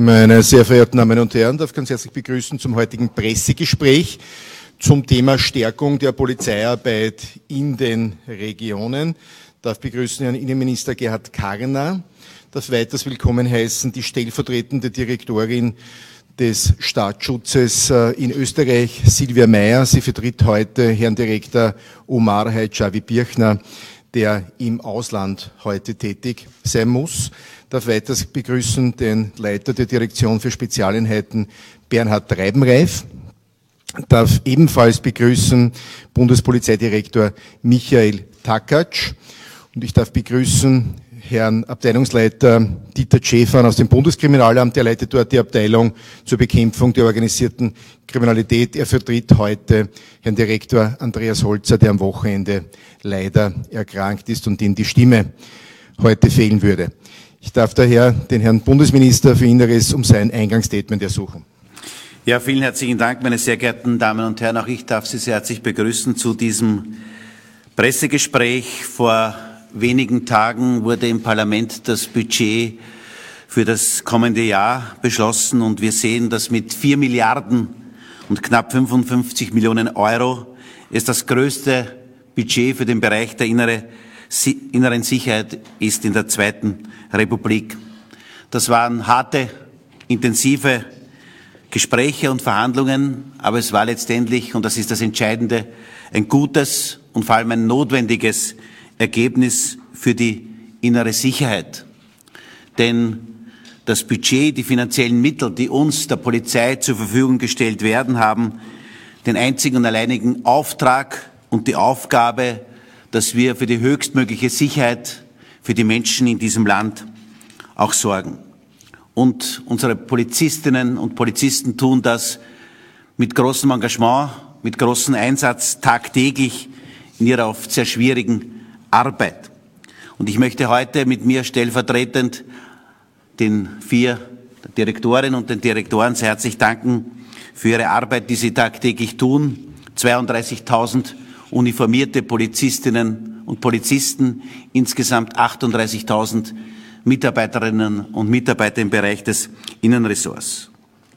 Meine sehr verehrten Damen und Herren, darf ganz herzlich begrüßen zum heutigen Pressegespräch zum Thema Stärkung der Polizeiarbeit in den Regionen. Darf begrüßen Herrn Innenminister Gerhard Karner, darf weiters willkommen heißen die stellvertretende Direktorin des Staatsschutzes äh, in Österreich, Silvia Meyer. Sie vertritt heute Herrn Direktor Omar Haidjavi Birchner, der im Ausland heute tätig sein muss darf weiters begrüßen den Leiter der Direktion für Spezialeinheiten Bernhard Treibenreif, darf ebenfalls begrüßen Bundespolizeidirektor Michael Takatsch und ich darf begrüßen Herrn Abteilungsleiter Dieter Schäfer aus dem Bundeskriminalamt. Der leitet dort die Abteilung zur Bekämpfung der organisierten Kriminalität. Er vertritt heute Herrn Direktor Andreas Holzer, der am Wochenende leider erkrankt ist und ihm die Stimme heute fehlen würde. Ich darf daher den Herrn Bundesminister für Inneres um sein Eingangsstatement ersuchen. Ja, vielen herzlichen Dank, meine sehr geehrten Damen und Herren. Auch ich darf Sie sehr herzlich begrüßen zu diesem Pressegespräch. Vor wenigen Tagen wurde im Parlament das Budget für das kommende Jahr beschlossen und wir sehen, dass mit vier Milliarden und knapp 55 Millionen Euro es das größte Budget für den Bereich der innere inneren Sicherheit ist in der Zweiten Republik. Das waren harte, intensive Gespräche und Verhandlungen, aber es war letztendlich, und das ist das Entscheidende, ein gutes und vor allem ein notwendiges Ergebnis für die innere Sicherheit. Denn das Budget, die finanziellen Mittel, die uns der Polizei zur Verfügung gestellt werden, haben den einzigen und alleinigen Auftrag und die Aufgabe, dass wir für die höchstmögliche Sicherheit für die Menschen in diesem Land auch sorgen. Und unsere Polizistinnen und Polizisten tun das mit großem Engagement, mit großem Einsatz tagtäglich in ihrer oft sehr schwierigen Arbeit. Und ich möchte heute mit mir stellvertretend den vier Direktorinnen und den Direktoren sehr herzlich danken für ihre Arbeit, die sie tagtäglich tun. 32.000 uniformierte Polizistinnen und Polizisten, insgesamt 38.000 Mitarbeiterinnen und Mitarbeiter im Bereich des Innenressorts.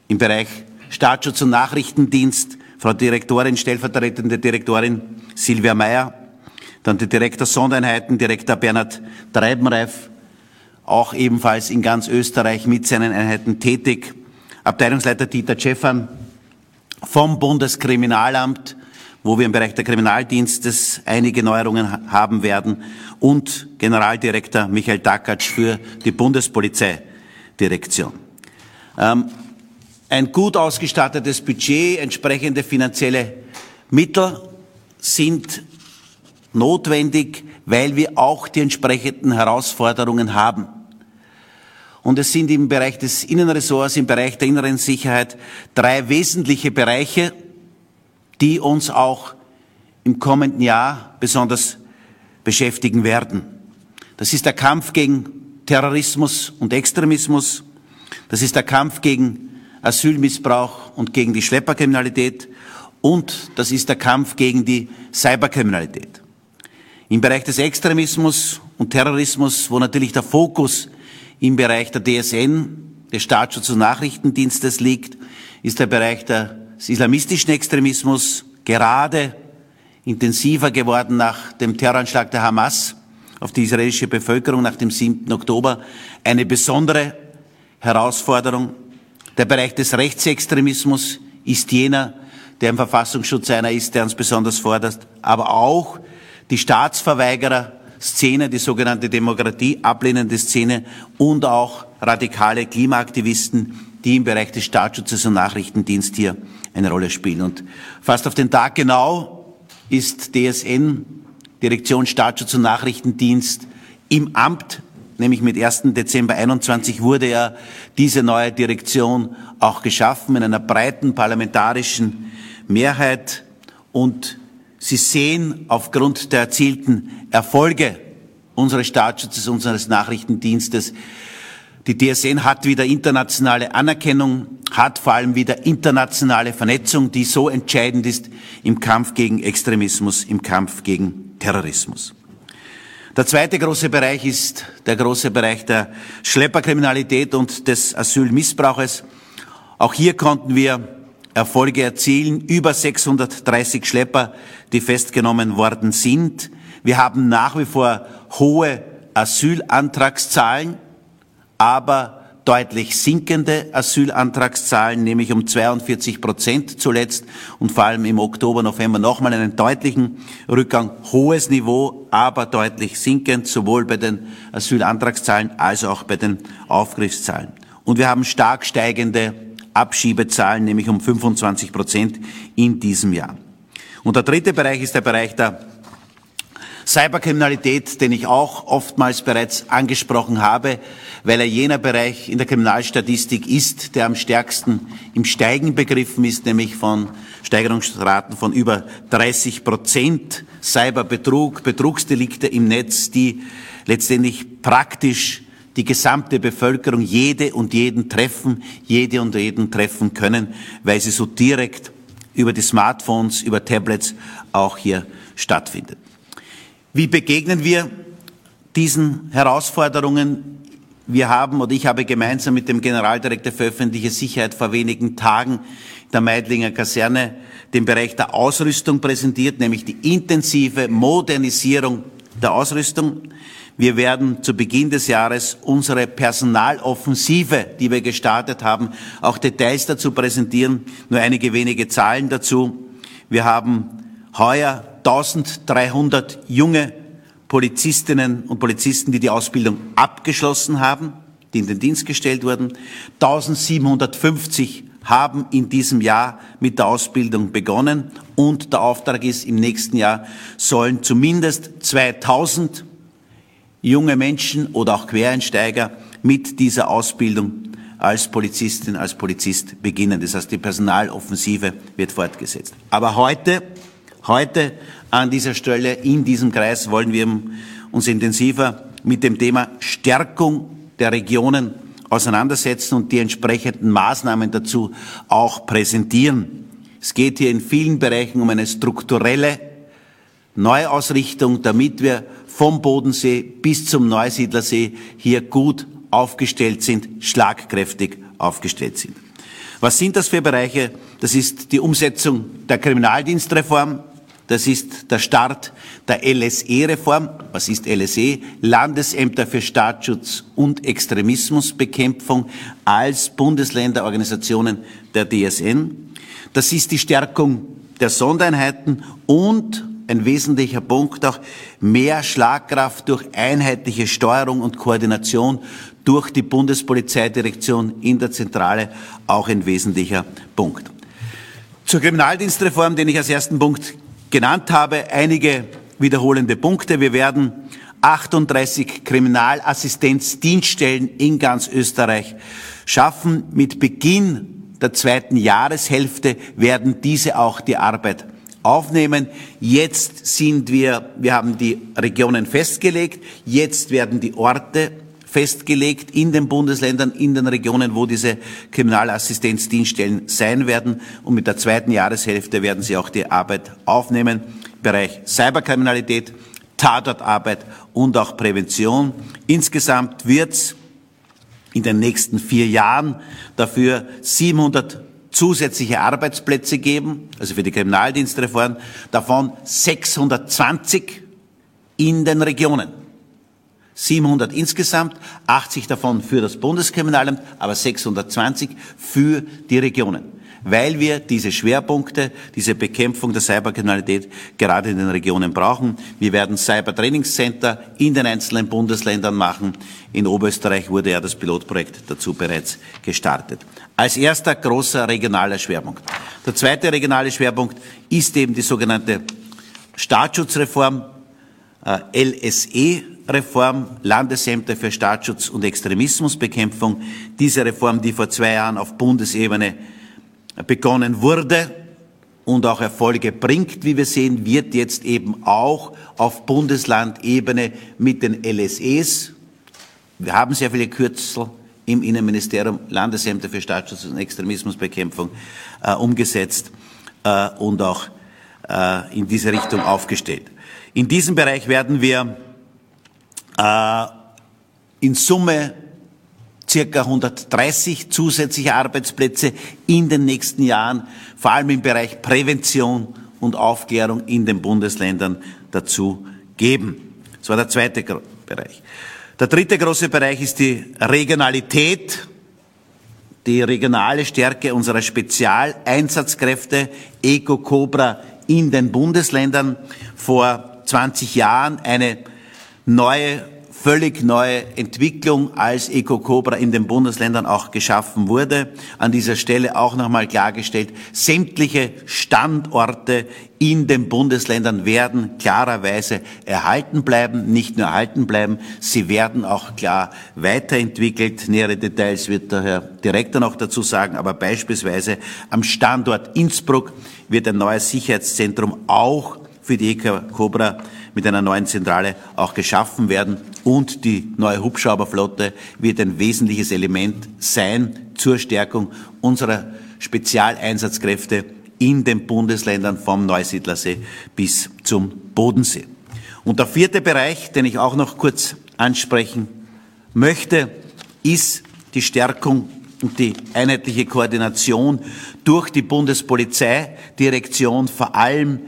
Im Bereich Staatsschutz und Nachrichtendienst, Frau Direktorin, stellvertretende Direktorin Silvia Meyer, dann der Direktor Sondereinheiten, Direktor Bernhard Treibenreif, auch ebenfalls in ganz Österreich mit seinen Einheiten tätig, Abteilungsleiter Dieter Schäffern vom Bundeskriminalamt, wo wir im Bereich der Kriminaldienstes einige Neuerungen haben werden und Generaldirektor Michael Dakatsch für die Bundespolizeidirektion. Ähm, ein gut ausgestattetes Budget, entsprechende finanzielle Mittel sind notwendig, weil wir auch die entsprechenden Herausforderungen haben. Und es sind im Bereich des Innenressorts, im Bereich der inneren Sicherheit drei wesentliche Bereiche, die uns auch im kommenden Jahr besonders beschäftigen werden. Das ist der Kampf gegen Terrorismus und Extremismus. Das ist der Kampf gegen Asylmissbrauch und gegen die Schlepperkriminalität. Und das ist der Kampf gegen die Cyberkriminalität. Im Bereich des Extremismus und Terrorismus, wo natürlich der Fokus im Bereich der DSN, des Staatsschutz- und Nachrichtendienstes liegt, ist der Bereich der des islamistischen Extremismus gerade intensiver geworden nach dem Terroranschlag der Hamas auf die israelische Bevölkerung nach dem 7. Oktober eine besondere Herausforderung. Der Bereich des Rechtsextremismus ist jener, der im Verfassungsschutz einer ist, der uns besonders fordert, aber auch die Staatsverweigerer Szene, die sogenannte Demokratie ablehnende Szene und auch radikale Klimaaktivisten, die im Bereich des Staatsschutzes und Nachrichtendienst hier eine Rolle spielen. Und fast auf den Tag genau ist DSN, Direktion Staatsschutz und Nachrichtendienst, im Amt, nämlich mit 1. Dezember 21 wurde ja diese neue Direktion auch geschaffen in einer breiten parlamentarischen Mehrheit und Sie sehen aufgrund der erzielten Erfolge unseres Staatsschutzes, unseres Nachrichtendienstes, die DSN hat wieder internationale Anerkennung, hat vor allem wieder internationale Vernetzung, die so entscheidend ist im Kampf gegen Extremismus, im Kampf gegen Terrorismus. Der zweite große Bereich ist der große Bereich der Schlepperkriminalität und des Asylmissbrauches. Auch hier konnten wir Erfolge erzielen. Über 630 Schlepper, die festgenommen worden sind. Wir haben nach wie vor hohe Asylantragszahlen, aber deutlich sinkende Asylantragszahlen, nämlich um 42 Prozent zuletzt und vor allem im Oktober, November nochmal einen deutlichen Rückgang. Hohes Niveau, aber deutlich sinkend, sowohl bei den Asylantragszahlen als auch bei den Aufgriffszahlen. Und wir haben stark steigende Abschiebezahlen, nämlich um 25 Prozent in diesem Jahr. Und der dritte Bereich ist der Bereich der Cyberkriminalität, den ich auch oftmals bereits angesprochen habe, weil er jener Bereich in der Kriminalstatistik ist, der am stärksten im Steigen begriffen ist, nämlich von Steigerungsraten von über 30 Prozent Cyberbetrug, Betrugsdelikte im Netz, die letztendlich praktisch die gesamte Bevölkerung, jede und jeden treffen, jede und jeden treffen können, weil sie so direkt über die Smartphones, über Tablets auch hier stattfindet. Wie begegnen wir diesen Herausforderungen? Wir haben oder ich habe gemeinsam mit dem Generaldirektor für öffentliche Sicherheit vor wenigen Tagen der Meidlinger Kaserne den Bereich der Ausrüstung präsentiert, nämlich die intensive Modernisierung der Ausrüstung. Wir werden zu Beginn des Jahres unsere Personaloffensive, die wir gestartet haben, auch Details dazu präsentieren. Nur einige wenige Zahlen dazu. Wir haben heuer 1300 junge Polizistinnen und Polizisten, die die Ausbildung abgeschlossen haben, die in den Dienst gestellt wurden. 1750 haben in diesem Jahr mit der Ausbildung begonnen und der Auftrag ist, im nächsten Jahr sollen zumindest 2000 junge Menschen oder auch Quereinsteiger mit dieser Ausbildung als Polizistin, als Polizist beginnen. Das heißt, die Personaloffensive wird fortgesetzt. Aber heute, heute an dieser Stelle, in diesem Kreis, wollen wir uns intensiver mit dem Thema Stärkung der Regionen auseinandersetzen und die entsprechenden Maßnahmen dazu auch präsentieren. Es geht hier in vielen Bereichen um eine strukturelle Neuausrichtung, damit wir vom Bodensee bis zum Neusiedlersee hier gut aufgestellt sind, schlagkräftig aufgestellt sind. Was sind das für Bereiche? Das ist die Umsetzung der Kriminaldienstreform, das ist der Start der LSE-Reform. Was ist LSE? Landesämter für Staatsschutz und Extremismusbekämpfung als Bundesländerorganisationen der DSN. Das ist die Stärkung der Sondereinheiten und ein wesentlicher Punkt auch, mehr Schlagkraft durch einheitliche Steuerung und Koordination durch die Bundespolizeidirektion in der Zentrale auch ein wesentlicher Punkt. Zur Kriminaldienstreform, den ich als ersten Punkt genannt habe, einige wiederholende Punkte. Wir werden 38 Kriminalassistenzdienststellen in ganz Österreich schaffen. Mit Beginn der zweiten Jahreshälfte werden diese auch die Arbeit aufnehmen. Jetzt sind wir, wir haben die Regionen festgelegt, jetzt werden die Orte festgelegt in den Bundesländern, in den Regionen, wo diese Kriminalassistenzdienststellen sein werden. Und mit der zweiten Jahreshälfte werden sie auch die Arbeit aufnehmen. Bereich Cyberkriminalität, Tatortarbeit und auch Prävention. Insgesamt wird es in den nächsten vier Jahren dafür 700 zusätzliche Arbeitsplätze geben, also für die Kriminaldienstreform, davon 620 in den Regionen. 700 insgesamt, 80 davon für das Bundeskriminalamt, aber 620 für die Regionen. Weil wir diese Schwerpunkte, diese Bekämpfung der Cyberkriminalität gerade in den Regionen brauchen. Wir werden Cybertrainingscenter in den einzelnen Bundesländern machen. In Oberösterreich wurde ja das Pilotprojekt dazu bereits gestartet. Als erster großer regionaler Schwerpunkt. Der zweite regionale Schwerpunkt ist eben die sogenannte Staatsschutzreform, äh, LSE Reform, Landesämter für Staatsschutz und Extremismusbekämpfung. Diese Reform, die vor zwei Jahren auf Bundesebene begonnen wurde und auch Erfolge bringt, wie wir sehen, wird jetzt eben auch auf Bundeslandebene mit den LSEs, wir haben sehr viele Kürzel im Innenministerium, Landesämter für Staatsschutz und Extremismusbekämpfung äh, umgesetzt äh, und auch äh, in diese Richtung aufgestellt. In diesem Bereich werden wir äh, in Summe circa 130 zusätzliche Arbeitsplätze in den nächsten Jahren, vor allem im Bereich Prävention und Aufklärung in den Bundesländern dazu geben. Das war der zweite Bereich. Der dritte große Bereich ist die Regionalität, die regionale Stärke unserer Spezialeinsatzkräfte Eco Cobra in den Bundesländern. Vor 20 Jahren eine neue völlig neue Entwicklung, als Eco-Cobra in den Bundesländern auch geschaffen wurde. An dieser Stelle auch nochmal klargestellt, sämtliche Standorte in den Bundesländern werden klarerweise erhalten bleiben, nicht nur erhalten bleiben, sie werden auch klar weiterentwickelt. Nähere Details wird der Herr Direktor noch dazu sagen, aber beispielsweise am Standort Innsbruck wird ein neues Sicherheitszentrum auch für die EK Cobra mit einer neuen Zentrale auch geschaffen werden. Und die neue Hubschrauberflotte wird ein wesentliches Element sein zur Stärkung unserer Spezialeinsatzkräfte in den Bundesländern vom Neusiedlersee bis zum Bodensee. Und der vierte Bereich, den ich auch noch kurz ansprechen möchte, ist die Stärkung und die einheitliche Koordination durch die Bundespolizeidirektion, vor allem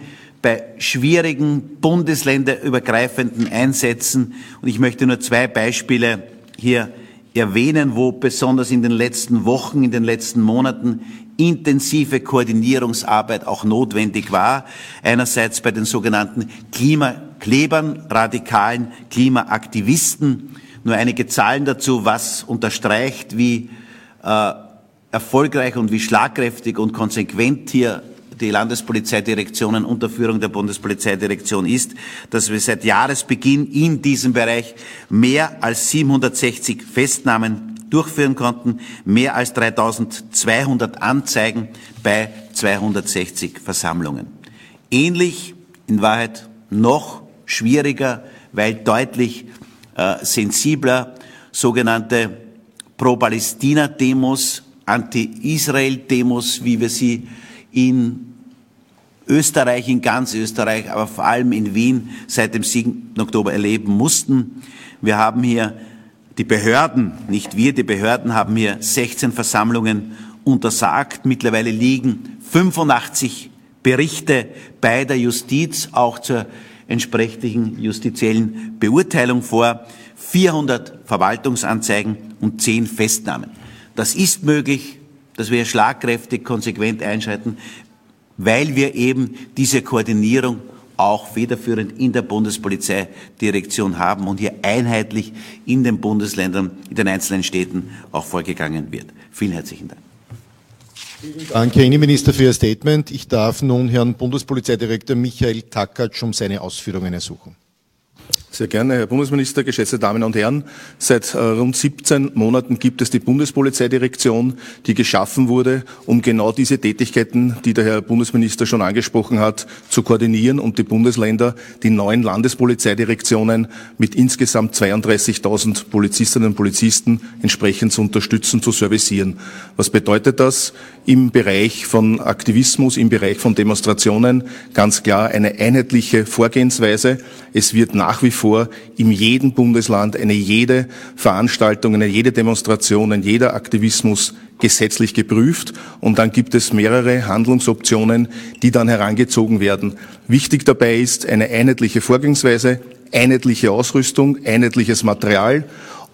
bei schwierigen bundesländerübergreifenden Einsätzen. Und ich möchte nur zwei Beispiele hier erwähnen, wo besonders in den letzten Wochen, in den letzten Monaten intensive Koordinierungsarbeit auch notwendig war. Einerseits bei den sogenannten Klimaklebern, radikalen Klimaaktivisten. Nur einige Zahlen dazu, was unterstreicht, wie äh, erfolgreich und wie schlagkräftig und konsequent hier die Landespolizeidirektionen unter Führung der Bundespolizeidirektion ist, dass wir seit Jahresbeginn in diesem Bereich mehr als 760 Festnahmen durchführen konnten, mehr als 3200 Anzeigen bei 260 Versammlungen. Ähnlich, in Wahrheit noch schwieriger, weil deutlich äh, sensibler, sogenannte Pro-Palästina-Demos, Anti-Israel-Demos, wie wir sie in Österreich, in ganz Österreich, aber vor allem in Wien seit dem 7. Oktober erleben mussten. Wir haben hier die Behörden, nicht wir, die Behörden haben hier 16 Versammlungen untersagt. Mittlerweile liegen 85 Berichte bei der Justiz, auch zur entsprechenden justiziellen Beurteilung vor, 400 Verwaltungsanzeigen und 10 Festnahmen. Das ist möglich, dass wir schlagkräftig, konsequent einschreiten, weil wir eben diese Koordinierung auch federführend in der Bundespolizeidirektion haben und hier einheitlich in den Bundesländern, in den einzelnen Städten auch vorgegangen wird. Vielen herzlichen Dank. Vielen Dank, Herr Innenminister, für Ihr Statement. Ich darf nun Herrn Bundespolizeidirektor Michael Takatsch um seine Ausführungen ersuchen. Sehr gerne, Herr Bundesminister, geschätzte Damen und Herren. Seit äh, rund 17 Monaten gibt es die Bundespolizeidirektion, die geschaffen wurde, um genau diese Tätigkeiten, die der Herr Bundesminister schon angesprochen hat, zu koordinieren und die Bundesländer, die neuen Landespolizeidirektionen mit insgesamt 32.000 Polizistinnen und Polizisten entsprechend zu unterstützen, zu servicieren. Was bedeutet das? Im Bereich von Aktivismus, im Bereich von Demonstrationen ganz klar eine einheitliche Vorgehensweise. Es wird nach wie vor in jedem Bundesland eine jede Veranstaltung, eine jede Demonstration, ein jeder Aktivismus gesetzlich geprüft und dann gibt es mehrere Handlungsoptionen, die dann herangezogen werden. Wichtig dabei ist eine einheitliche Vorgehensweise, einheitliche Ausrüstung, einheitliches Material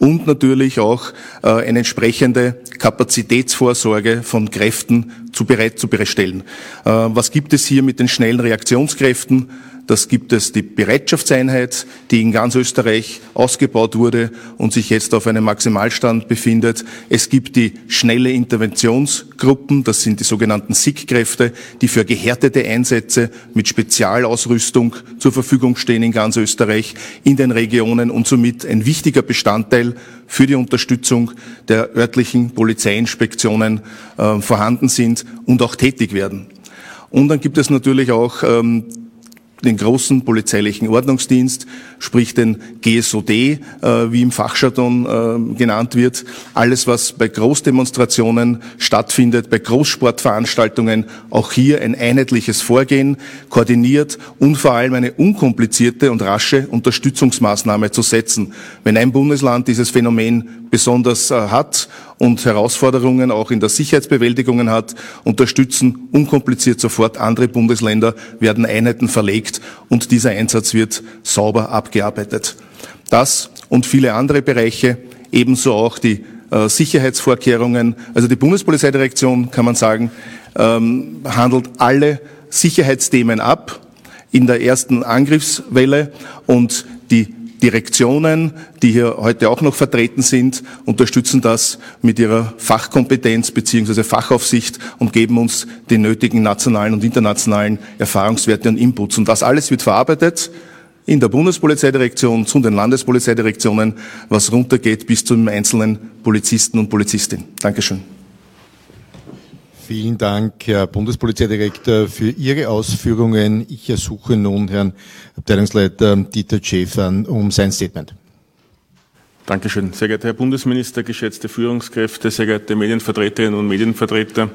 und natürlich auch äh, eine entsprechende Kapazitätsvorsorge von Kräften zu bereit zu bereitstellen. Äh, was gibt es hier mit den schnellen Reaktionskräften? Das gibt es die Bereitschaftseinheit, die in ganz Österreich ausgebaut wurde und sich jetzt auf einem Maximalstand befindet. Es gibt die schnelle Interventionsgruppen, das sind die sogenannten SIG-Kräfte, die für gehärtete Einsätze mit Spezialausrüstung zur Verfügung stehen in ganz Österreich, in den Regionen und somit ein wichtiger Bestandteil für die Unterstützung der örtlichen Polizeiinspektionen äh, vorhanden sind und auch tätig werden. Und dann gibt es natürlich auch ähm, den großen polizeilichen Ordnungsdienst, sprich den GSOD, äh, wie im Fachjargon äh, genannt wird. Alles, was bei Großdemonstrationen stattfindet, bei Großsportveranstaltungen, auch hier ein einheitliches Vorgehen, koordiniert und vor allem eine unkomplizierte und rasche Unterstützungsmaßnahme zu setzen. Wenn ein Bundesland dieses Phänomen besonders äh, hat und Herausforderungen auch in der Sicherheitsbewältigung hat, unterstützen unkompliziert sofort andere Bundesländer, werden Einheiten verlegt und dieser Einsatz wird sauber abgearbeitet. Das und viele andere Bereiche, ebenso auch die äh, Sicherheitsvorkehrungen. Also die Bundespolizeidirektion, kann man sagen, ähm, handelt alle Sicherheitsthemen ab in der ersten Angriffswelle und die Direktionen, die hier heute auch noch vertreten sind, unterstützen das mit ihrer Fachkompetenz beziehungsweise Fachaufsicht und geben uns die nötigen nationalen und internationalen Erfahrungswerte und Inputs. Und das alles wird verarbeitet in der Bundespolizeidirektion zu den Landespolizeidirektionen, was runtergeht bis zum einzelnen Polizisten und Polizistin. Dankeschön. Vielen Dank, Herr Bundespolizeidirektor, für Ihre Ausführungen. Ich ersuche nun Herrn Abteilungsleiter Dieter Schäfer um sein Statement. Dankeschön. Sehr geehrter Herr Bundesminister, geschätzte Führungskräfte, sehr geehrte Medienvertreterinnen und Medienvertreter.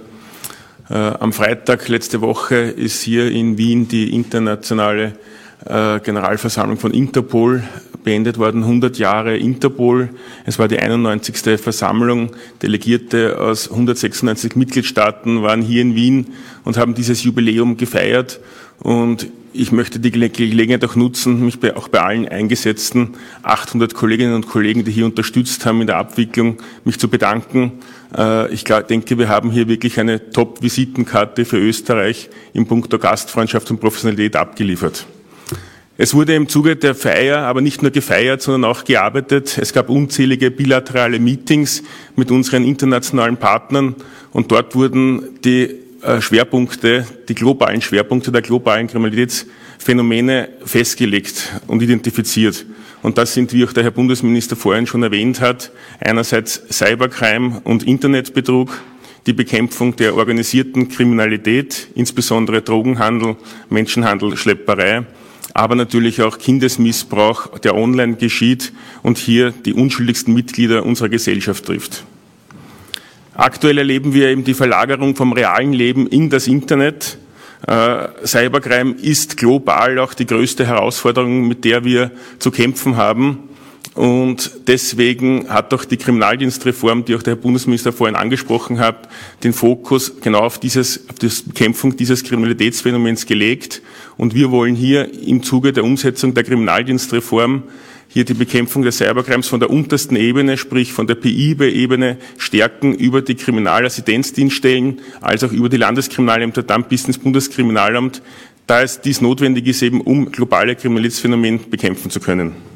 Äh, am Freitag letzte Woche ist hier in Wien die internationale äh, Generalversammlung von Interpol beendet worden, 100 Jahre Interpol. Es war die 91. Versammlung. Delegierte aus 196 Mitgliedstaaten waren hier in Wien und haben dieses Jubiläum gefeiert. Und ich möchte die Gelegenheit auch nutzen, mich bei, auch bei allen eingesetzten 800 Kolleginnen und Kollegen, die hier unterstützt haben in der Abwicklung, mich zu bedanken. Äh, ich denke, wir haben hier wirklich eine Top-Visitenkarte für Österreich im Punkto Gastfreundschaft und Professionalität abgeliefert. Es wurde im Zuge der Feier aber nicht nur gefeiert, sondern auch gearbeitet. Es gab unzählige bilaterale Meetings mit unseren internationalen Partnern und dort wurden die äh, Schwerpunkte, die globalen Schwerpunkte der globalen Kriminalitätsphänomene festgelegt und identifiziert. Und das sind, wie auch der Herr Bundesminister vorhin schon erwähnt hat, einerseits Cybercrime und Internetbetrug, die Bekämpfung der organisierten Kriminalität, insbesondere Drogenhandel, Menschenhandel, Schlepperei, aber natürlich auch Kindesmissbrauch, der online geschieht und hier die unschuldigsten Mitglieder unserer Gesellschaft trifft. Aktuell erleben wir eben die Verlagerung vom realen Leben in das Internet. Äh, Cybercrime ist global auch die größte Herausforderung, mit der wir zu kämpfen haben. Und deswegen hat auch die Kriminaldienstreform, die auch der Herr Bundesminister vorhin angesprochen hat, den Fokus genau auf, dieses, auf die Bekämpfung dieses Kriminalitätsphänomens gelegt. Und wir wollen hier im Zuge der Umsetzung der Kriminaldienstreform hier die Bekämpfung der Cybercrimes von der untersten Ebene, sprich von der PIB-Ebene, stärken über die Kriminalassistenzdienststellen, als auch über die Landeskriminalämter, dann bis ins Bundeskriminalamt, da es dies notwendig ist, eben um globale Kriminalitätsphänomene bekämpfen zu können.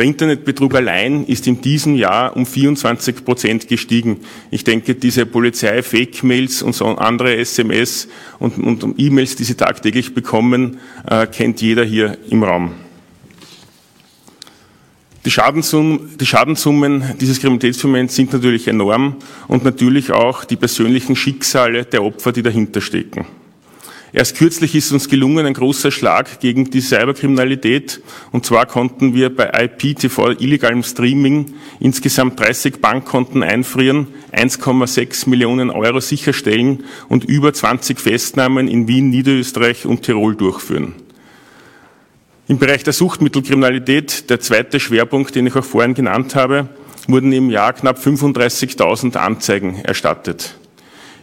Der Internetbetrug allein ist in diesem Jahr um 24 Prozent gestiegen. Ich denke, diese Polizei-Fake-Mails und so andere SMS und, und E-Mails, die Sie tagtäglich bekommen, äh, kennt jeder hier im Raum. Die, Schadenssummen, die Schadenssummen dieses Kriminalitätsphänomens sind natürlich enorm und natürlich auch die persönlichen Schicksale der Opfer, die dahinter stecken. Erst kürzlich ist uns gelungen ein großer Schlag gegen die Cyberkriminalität. Und zwar konnten wir bei IPTV, illegalem Streaming, insgesamt 30 Bankkonten einfrieren, 1,6 Millionen Euro sicherstellen und über 20 Festnahmen in Wien, Niederösterreich und Tirol durchführen. Im Bereich der Suchtmittelkriminalität, der zweite Schwerpunkt, den ich auch vorhin genannt habe, wurden im Jahr knapp 35.000 Anzeigen erstattet.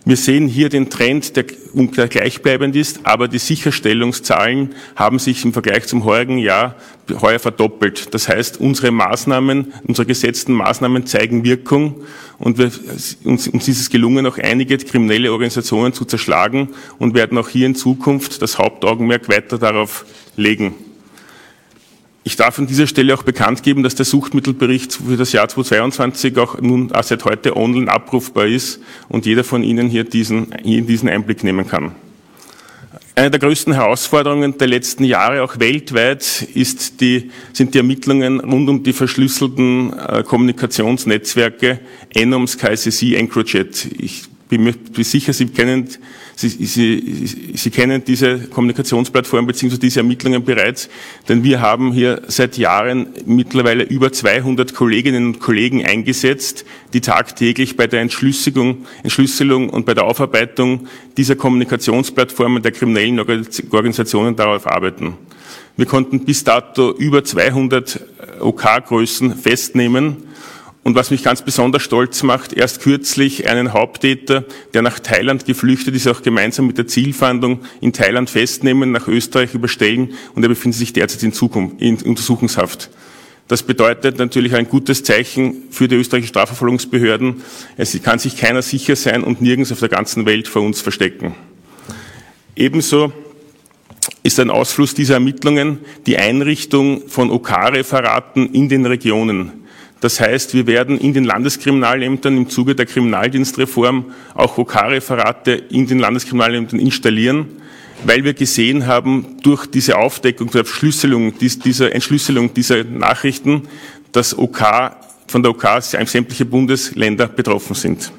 Wir sehen hier den Trend, der, der gleichbleibend ist, aber die Sicherstellungszahlen haben sich im Vergleich zum heurigen Jahr heuer verdoppelt. Das heißt, unsere Maßnahmen, unsere gesetzten Maßnahmen zeigen Wirkung und wir, uns, uns ist es gelungen, auch einige kriminelle Organisationen zu zerschlagen und werden auch hier in Zukunft das Hauptaugenmerk weiter darauf legen. Ich darf an dieser Stelle auch bekannt geben, dass der Suchtmittelbericht für das Jahr 2022 auch nun auch seit heute online abrufbar ist und jeder von Ihnen hier diesen, hier diesen Einblick nehmen kann. Eine der größten Herausforderungen der letzten Jahre, auch weltweit, ist die, sind die Ermittlungen rund um die verschlüsselten äh, Kommunikationsnetzwerke ENOMS, KCC, EncroChat. Ich bin mir sicher, Sie kennen, Sie, Sie, Sie kennen diese Kommunikationsplattform bzw. diese Ermittlungen bereits, denn wir haben hier seit Jahren mittlerweile über 200 Kolleginnen und Kollegen eingesetzt, die tagtäglich bei der Entschlüsselung, Entschlüsselung und bei der Aufarbeitung dieser Kommunikationsplattformen der kriminellen Organisationen darauf arbeiten. Wir konnten bis dato über 200 OK-Größen festnehmen und was mich ganz besonders stolz macht, erst kürzlich einen Haupttäter, der nach Thailand geflüchtet ist, auch gemeinsam mit der Zielfahndung in Thailand festnehmen, nach Österreich überstellen und er befindet sich derzeit in, Zukunft, in Untersuchungshaft. Das bedeutet natürlich ein gutes Zeichen für die österreichischen Strafverfolgungsbehörden. Es kann sich keiner sicher sein und nirgends auf der ganzen Welt vor uns verstecken. Ebenso ist ein Ausfluss dieser Ermittlungen die Einrichtung von OK-Referaten in den Regionen. Das heißt, wir werden in den Landeskriminalämtern im Zuge der Kriminaldienstreform auch OK-Referate in den Landeskriminalämtern installieren, weil wir gesehen haben, durch diese Aufdeckung, zur Verschlüsselung, dieser Entschlüsselung dieser Nachrichten, dass OK, von der OK sämtliche Bundesländer betroffen sind.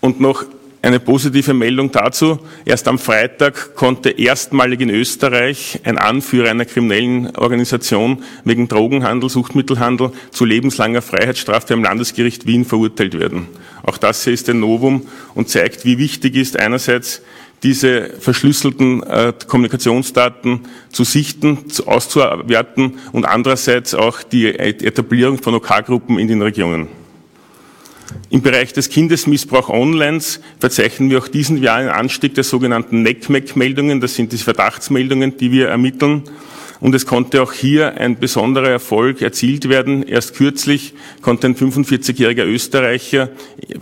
Und noch eine positive Meldung dazu. Erst am Freitag konnte erstmalig in Österreich ein Anführer einer kriminellen Organisation wegen Drogenhandel, Suchtmittelhandel zu lebenslanger Freiheitsstrafe am Landesgericht Wien verurteilt werden. Auch das hier ist ein Novum und zeigt, wie wichtig ist einerseits diese verschlüsselten äh, Kommunikationsdaten zu sichten, zu, auszuwerten und andererseits auch die Etablierung von OK-Gruppen in den Regionen. Im Bereich des Kindesmissbrauch online verzeichnen wir auch diesen Jahr einen Anstieg der sogenannten NECMEC-Meldungen. Das sind die Verdachtsmeldungen, die wir ermitteln. Und es konnte auch hier ein besonderer Erfolg erzielt werden. Erst kürzlich konnte ein 45-jähriger Österreicher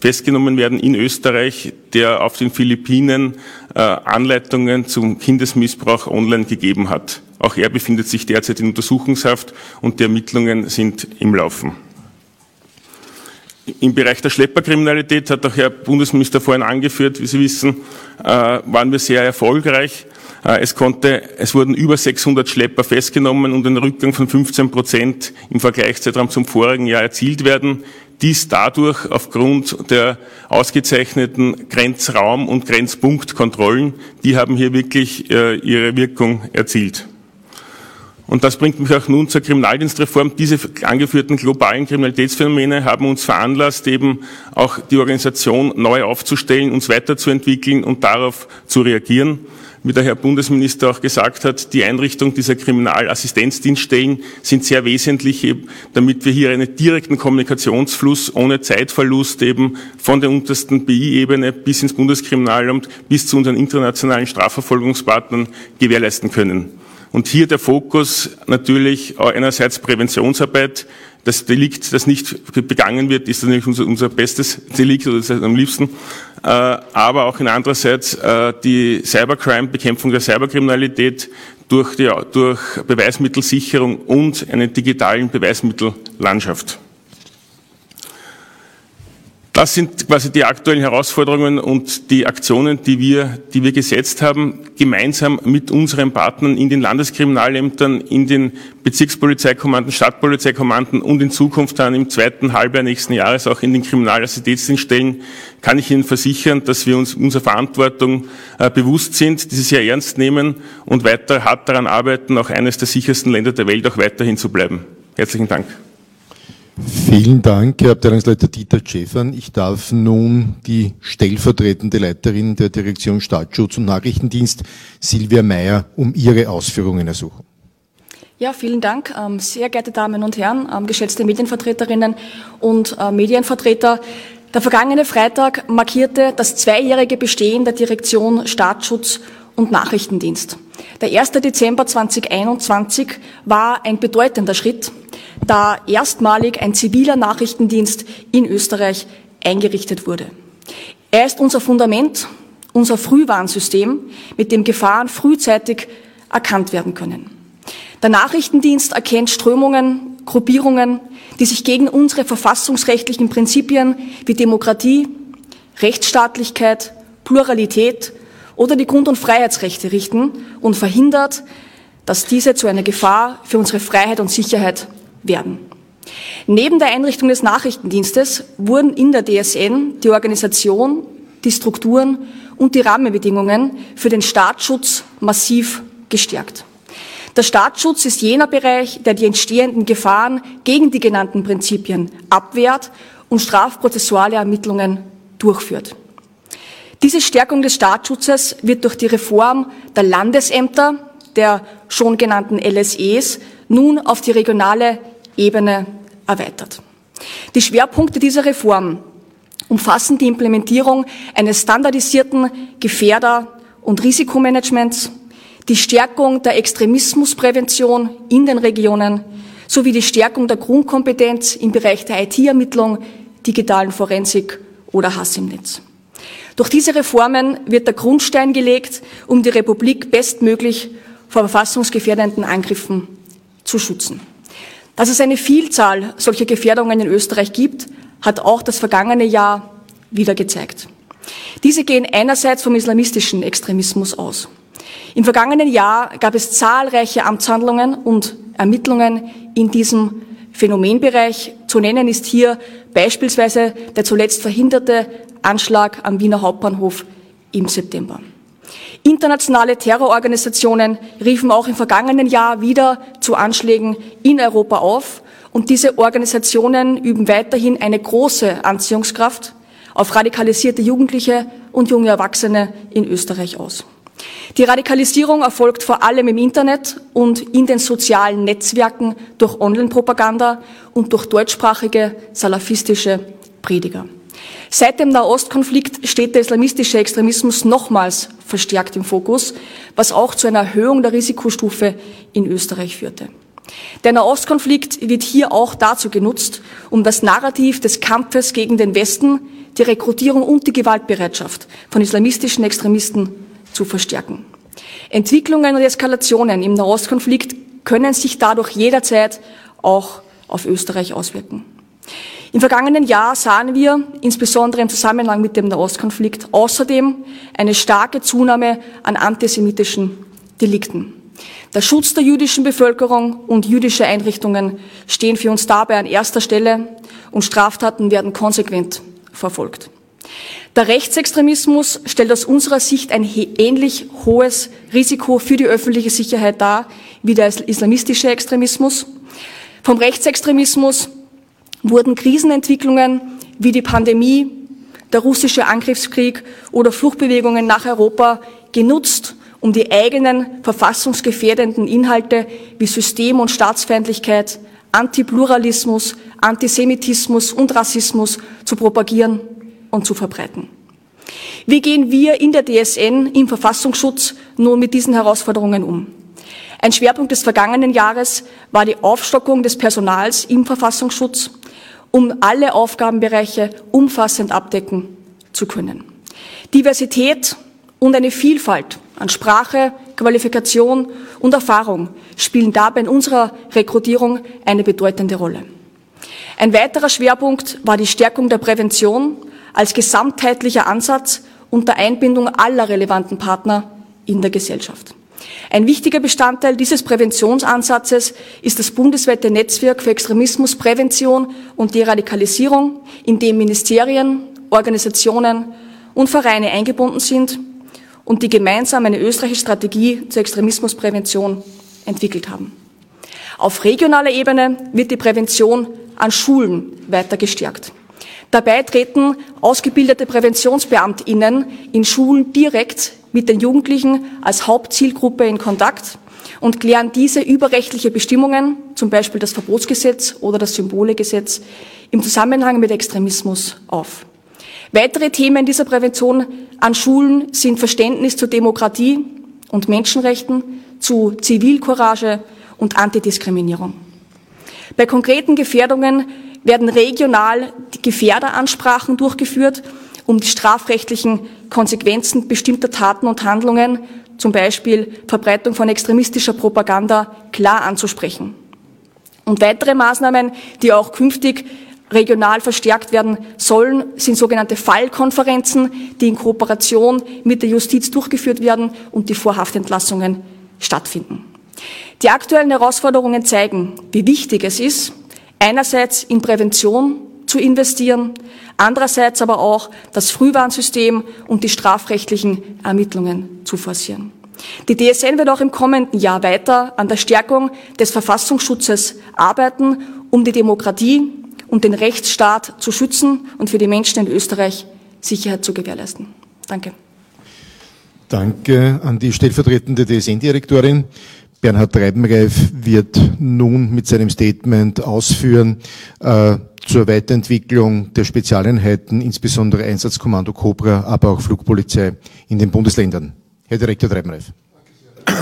festgenommen werden in Österreich, der auf den Philippinen äh, Anleitungen zum Kindesmissbrauch online gegeben hat. Auch er befindet sich derzeit in Untersuchungshaft und die Ermittlungen sind im Laufen. Im Bereich der Schlepperkriminalität hat auch Herr Bundesminister vorhin angeführt, wie Sie wissen, äh, waren wir sehr erfolgreich. Äh, es, konnte, es wurden über 600 Schlepper festgenommen und ein Rückgang von 15 Prozent im Vergleichszeitraum zum vorigen Jahr erzielt werden. Dies dadurch aufgrund der ausgezeichneten Grenzraum- und Grenzpunktkontrollen. Die haben hier wirklich äh, ihre Wirkung erzielt. Und das bringt mich auch nun zur Kriminaldienstreform. Diese angeführten globalen Kriminalitätsphänomene haben uns veranlasst, eben auch die Organisation neu aufzustellen, uns weiterzuentwickeln und darauf zu reagieren. Wie der Herr Bundesminister auch gesagt hat, die Einrichtung dieser Kriminalassistenzdienststellen sind sehr wesentlich, damit wir hier einen direkten Kommunikationsfluss ohne Zeitverlust eben von der untersten BI-Ebene bis ins Bundeskriminalamt bis zu unseren internationalen Strafverfolgungspartnern gewährleisten können. Und hier der Fokus natürlich einerseits Präventionsarbeit. Das Delikt, das nicht begangen wird, ist natürlich unser, unser bestes Delikt oder das am liebsten. Äh, aber auch in andererseits äh, die Cybercrime, Bekämpfung der Cyberkriminalität durch, die, durch Beweismittelsicherung und eine digitalen Beweismittellandschaft. Das sind quasi die aktuellen Herausforderungen und die Aktionen, die wir, die wir gesetzt haben, gemeinsam mit unseren Partnern in den Landeskriminalämtern, in den Bezirkspolizeikommanden, Stadtpolizeikommanden und in Zukunft dann im zweiten Halbjahr nächsten Jahres auch in den Kriminalassistenzienststellen, kann ich Ihnen versichern, dass wir uns unserer Verantwortung äh, bewusst sind, diese sehr ernst nehmen und weiter hart daran arbeiten, auch eines der sichersten Länder der Welt auch weiterhin zu bleiben. Herzlichen Dank. Vielen Dank, Herr Abteilungsleiter Dieter Schäfern. Ich darf nun die stellvertretende Leiterin der Direktion Staatsschutz und Nachrichtendienst, Silvia Mayer, um ihre Ausführungen ersuchen. Ja, vielen Dank. Ähm, sehr geehrte Damen und Herren, ähm, geschätzte Medienvertreterinnen und äh, Medienvertreter. Der vergangene Freitag markierte das zweijährige Bestehen der Direktion Staatsschutz und Nachrichtendienst. Der 1. Dezember 2021 war ein bedeutender Schritt da erstmalig ein ziviler Nachrichtendienst in Österreich eingerichtet wurde. Er ist unser Fundament, unser Frühwarnsystem, mit dem Gefahren frühzeitig erkannt werden können. Der Nachrichtendienst erkennt Strömungen, Gruppierungen, die sich gegen unsere verfassungsrechtlichen Prinzipien wie Demokratie, Rechtsstaatlichkeit, Pluralität oder die Grund- und Freiheitsrechte richten und verhindert, dass diese zu einer Gefahr für unsere Freiheit und Sicherheit werden. Neben der Einrichtung des Nachrichtendienstes wurden in der DSN die Organisation, die Strukturen und die Rahmenbedingungen für den Staatsschutz massiv gestärkt. Der Staatsschutz ist jener Bereich, der die entstehenden Gefahren gegen die genannten Prinzipien abwehrt und strafprozessuale Ermittlungen durchführt. Diese Stärkung des Staatsschutzes wird durch die Reform der Landesämter, der schon genannten LSEs, nun auf die regionale Ebene erweitert. Die Schwerpunkte dieser Reform umfassen die Implementierung eines standardisierten Gefährder- und Risikomanagements, die Stärkung der Extremismusprävention in den Regionen sowie die Stärkung der Grundkompetenz im Bereich der IT-Ermittlung, digitalen Forensik oder Hass im Netz. Durch diese Reformen wird der Grundstein gelegt, um die Republik bestmöglich vor verfassungsgefährdenden Angriffen zu schützen. Dass es eine Vielzahl solcher Gefährdungen in Österreich gibt, hat auch das vergangene Jahr wieder gezeigt. Diese gehen einerseits vom islamistischen Extremismus aus. Im vergangenen Jahr gab es zahlreiche Amtshandlungen und Ermittlungen in diesem Phänomenbereich. Zu nennen ist hier beispielsweise der zuletzt verhinderte Anschlag am Wiener Hauptbahnhof im September. Internationale Terrororganisationen riefen auch im vergangenen Jahr wieder zu Anschlägen in Europa auf und diese Organisationen üben weiterhin eine große Anziehungskraft auf radikalisierte Jugendliche und junge Erwachsene in Österreich aus. Die Radikalisierung erfolgt vor allem im Internet und in den sozialen Netzwerken durch Online-Propaganda und durch deutschsprachige salafistische Prediger. Seit dem Nahostkonflikt steht der islamistische Extremismus nochmals verstärkt im Fokus, was auch zu einer Erhöhung der Risikostufe in Österreich führte. Der Nahostkonflikt wird hier auch dazu genutzt, um das Narrativ des Kampfes gegen den Westen, die Rekrutierung und die Gewaltbereitschaft von islamistischen Extremisten zu verstärken. Entwicklungen und Eskalationen im Nahostkonflikt können sich dadurch jederzeit auch auf Österreich auswirken. Im vergangenen Jahr sahen wir, insbesondere im Zusammenhang mit dem Nahostkonflikt, außerdem eine starke Zunahme an antisemitischen Delikten. Der Schutz der jüdischen Bevölkerung und jüdische Einrichtungen stehen für uns dabei an erster Stelle und Straftaten werden konsequent verfolgt. Der Rechtsextremismus stellt aus unserer Sicht ein ähnlich hohes Risiko für die öffentliche Sicherheit dar wie der islamistische Extremismus. Vom Rechtsextremismus wurden Krisenentwicklungen wie die Pandemie, der russische Angriffskrieg oder Fluchtbewegungen nach Europa genutzt, um die eigenen verfassungsgefährdenden Inhalte wie System- und Staatsfeindlichkeit, Antipluralismus, Antisemitismus und Rassismus zu propagieren und zu verbreiten. Wie gehen wir in der DSN im Verfassungsschutz nun mit diesen Herausforderungen um? Ein Schwerpunkt des vergangenen Jahres war die Aufstockung des Personals im Verfassungsschutz um alle Aufgabenbereiche umfassend abdecken zu können. Diversität und eine Vielfalt an Sprache, Qualifikation und Erfahrung spielen dabei in unserer Rekrutierung eine bedeutende Rolle. Ein weiterer Schwerpunkt war die Stärkung der Prävention als gesamtheitlicher Ansatz unter Einbindung aller relevanten Partner in der Gesellschaft. Ein wichtiger Bestandteil dieses Präventionsansatzes ist das bundesweite Netzwerk für Extremismusprävention und Deradikalisierung, in dem Ministerien, Organisationen und Vereine eingebunden sind und die gemeinsam eine österreichische Strategie zur Extremismusprävention entwickelt haben. Auf regionaler Ebene wird die Prävention an Schulen weiter gestärkt. Dabei treten ausgebildete Präventionsbeamtinnen in Schulen direkt mit den Jugendlichen als Hauptzielgruppe in Kontakt und klären diese überrechtliche Bestimmungen, zum Beispiel das Verbotsgesetz oder das Symbolegesetz, im Zusammenhang mit Extremismus auf. Weitere Themen dieser Prävention an Schulen sind Verständnis zur Demokratie und Menschenrechten, zu Zivilcourage und Antidiskriminierung. Bei konkreten Gefährdungen werden regional die Gefährderansprachen durchgeführt, um die strafrechtlichen Konsequenzen bestimmter Taten und Handlungen, zum Beispiel Verbreitung von extremistischer Propaganda, klar anzusprechen. Und weitere Maßnahmen, die auch künftig regional verstärkt werden sollen, sind sogenannte Fallkonferenzen, die in Kooperation mit der Justiz durchgeführt werden und die vor Haftentlassungen stattfinden. Die aktuellen Herausforderungen zeigen, wie wichtig es ist, einerseits in Prävention zu investieren, andererseits aber auch das Frühwarnsystem und die strafrechtlichen Ermittlungen zu forcieren. Die DSN wird auch im kommenden Jahr weiter an der Stärkung des Verfassungsschutzes arbeiten, um die Demokratie und den Rechtsstaat zu schützen und für die Menschen in Österreich Sicherheit zu gewährleisten. Danke. Danke an die stellvertretende DSN-Direktorin. Bernhard Treibenreif wird nun mit seinem Statement ausführen äh, zur Weiterentwicklung der Spezialeinheiten, insbesondere Einsatzkommando Cobra, aber auch Flugpolizei in den Bundesländern. Herr Direktor Treibenreif.